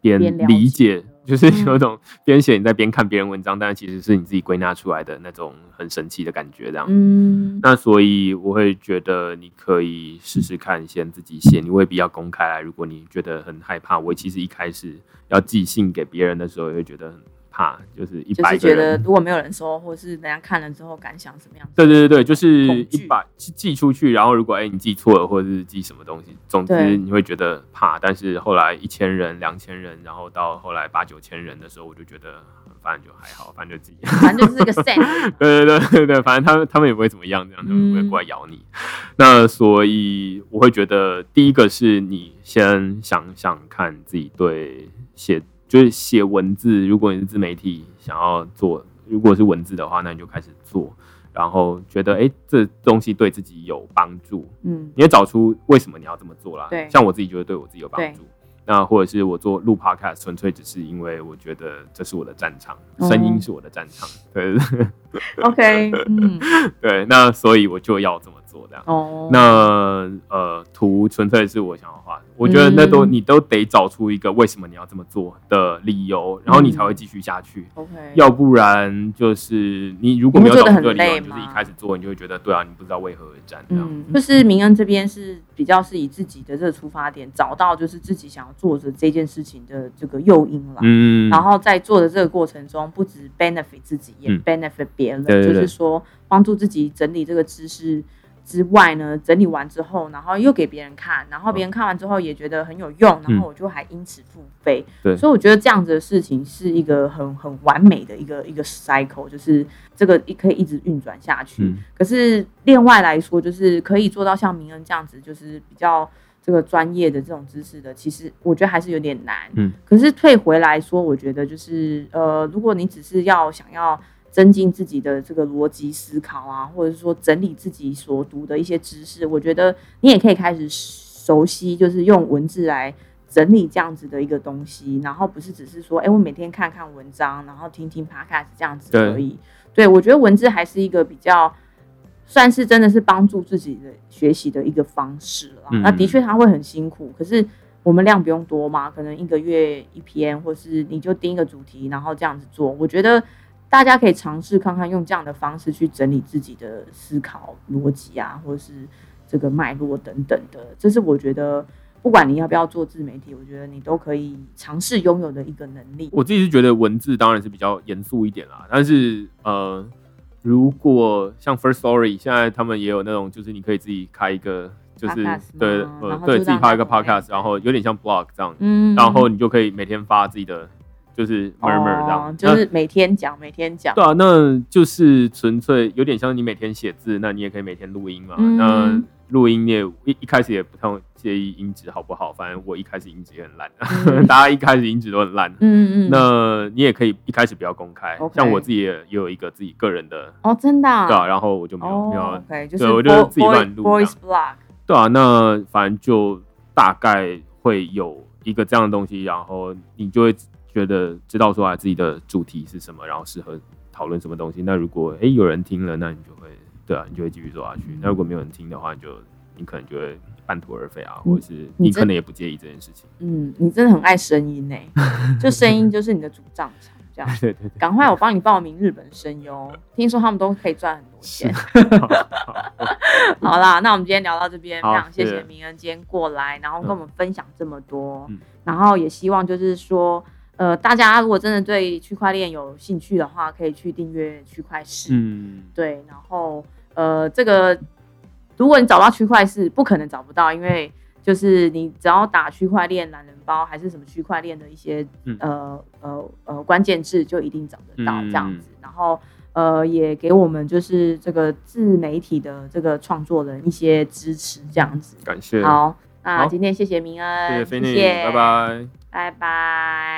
边理解解，就是嗯有一种边写你在边看别人文章，但是其实是你自己归纳出来的那种很神奇的感觉，这样。嗯，那所以我会觉得你可以试试看，先自己写，你未必要公开来。如果你觉得很害怕，我其实一开始要寄信给别人的时候，也会觉得很怕，就是一就是觉得。如果没有人收，或是人家看了之后感想什么样子？对对对对，就是一百寄寄出去，然后如果哎、你寄错了，或者是寄什么东西，总之你会觉得怕。但是后来一千人、两千人，然后到后来八九千人的时候，我就觉得反正就还好，反正就自己，反正就是个 sense。对对对对对，反正他们他们也不会怎么样，这样他们不会过来咬你。那所以我会觉得，第一个是你先想想看自己对写，就是写文字，如果你是自媒体想要做，如果是文字的话，那你就开始做。然后觉得哎，这东西对自己有帮助，嗯，你也找出为什么你要这么做啦。对，像我自己觉得对我自己有帮助。那或者是我做录 podcast，纯粹只是因为我觉得这是我的战场，声音是我的战场。对 OK，嗯，对，那所以我就要这么做这样。哦，那呃，图纯粹是我想要画。我觉得那都你都得找出一个为什么你要这么做的理由，然后你才会继续下去。OK，要不然就是你如果没有找出个理由，就是一开始做你就会觉得对啊，你不知道为何而战。嗯，就是明恩这边是比较是以自己的这个出发点，找到就是自己想要做的这件事情的这个诱因了。嗯，然后在做的这个过程中，不止 benefit 自己，也 benefit 别人，就是说帮助自己整理这个知识。之外呢，整理完之后，然后又给别人看，然后别人看完之后也觉得很有用，然后我就还因此付费。对，所以我觉得这样子的事情是一个很很完美的一个一个 cycle，就是这个一可以一直运转下去。可是另外来说，就是可以做到像明恩这样子，就是比较这个专业的这种知识的，其实我觉得还是有点难。嗯，可是退回来说，我觉得就是呃，如果你只是要想要。增进自己的这个逻辑思考啊，或者是说整理自己所读的一些知识，我觉得你也可以开始熟悉，就是用文字来整理这样子的一个东西，然后不是只是说，哎，我每天看看文章，然后听听 podcast 这样子而已。对，我觉得文字还是一个比较算是真的是帮助自己的学习的一个方式了。那的确他会很辛苦，可是我们量不用多嘛，可能一个月一篇，或是你就定一个主题，然后这样子做，我觉得。大家可以尝试看看，用这样的方式去整理自己的思考逻辑啊，或者是这个脉络等等的。这是我觉得，不管你要不要做自媒体，我觉得你都可以尝试拥有的一个能力。我自己是觉得文字当然是比较严肃一点啦，但是呃，如果像 First Story 现在他们也有那种，就是你可以自己开一个，就是对呃对自己拍一个 Podcast，然后有点像 Blog 这样，嗯，然后你就可以每天发自己的。就是 murmur 这样，就是每天讲，每天讲。对啊，那就是纯粹有点像你每天写字，那你也可以每天录音嘛。那录音你也一一开始也不太介意音质好不好，反正我一开始音质也很烂，大家一开始音质都很烂。嗯嗯。那你也可以一开始不要公开，像我自己也有一个自己个人的哦，真的。对啊，然后我就没有没有，OK，就是我就自己乱录。Voice block。对啊，那反正就大概会有一个这样的东西，然后你就会。觉得知道说啊自己的主题是什么，然后适合讨论什么东西。那如果哎有人听了，那你就会对啊，你就会继续做下去。那如果没有人听的话，你就你可能就会半途而废啊，或者是你可能也不介意这件事情。嗯，你真的很爱声音呢，就声音就是你的主战场。这样 对对，赶快我帮你报名日本声优，听说他们都可以赚很多钱。好啦，那我们今天聊到这边，非常谢谢明恩今天过来，然后跟我们分享这么多，然后也希望就是说。呃，大家如果真的对区块链有兴趣的话，可以去订阅区块市。嗯，对。然后，呃，这个如果你找到区块市，不可能找不到，因为就是你只要打区块链懒人包，还是什么区块链的一些呃呃呃关键字，就一定找得到这样子。然后，呃，也给我们就是这个自媒体的这个创作人一些支持，这样子。感谢。好，那今天谢谢明恩，谢谢，拜拜，拜拜。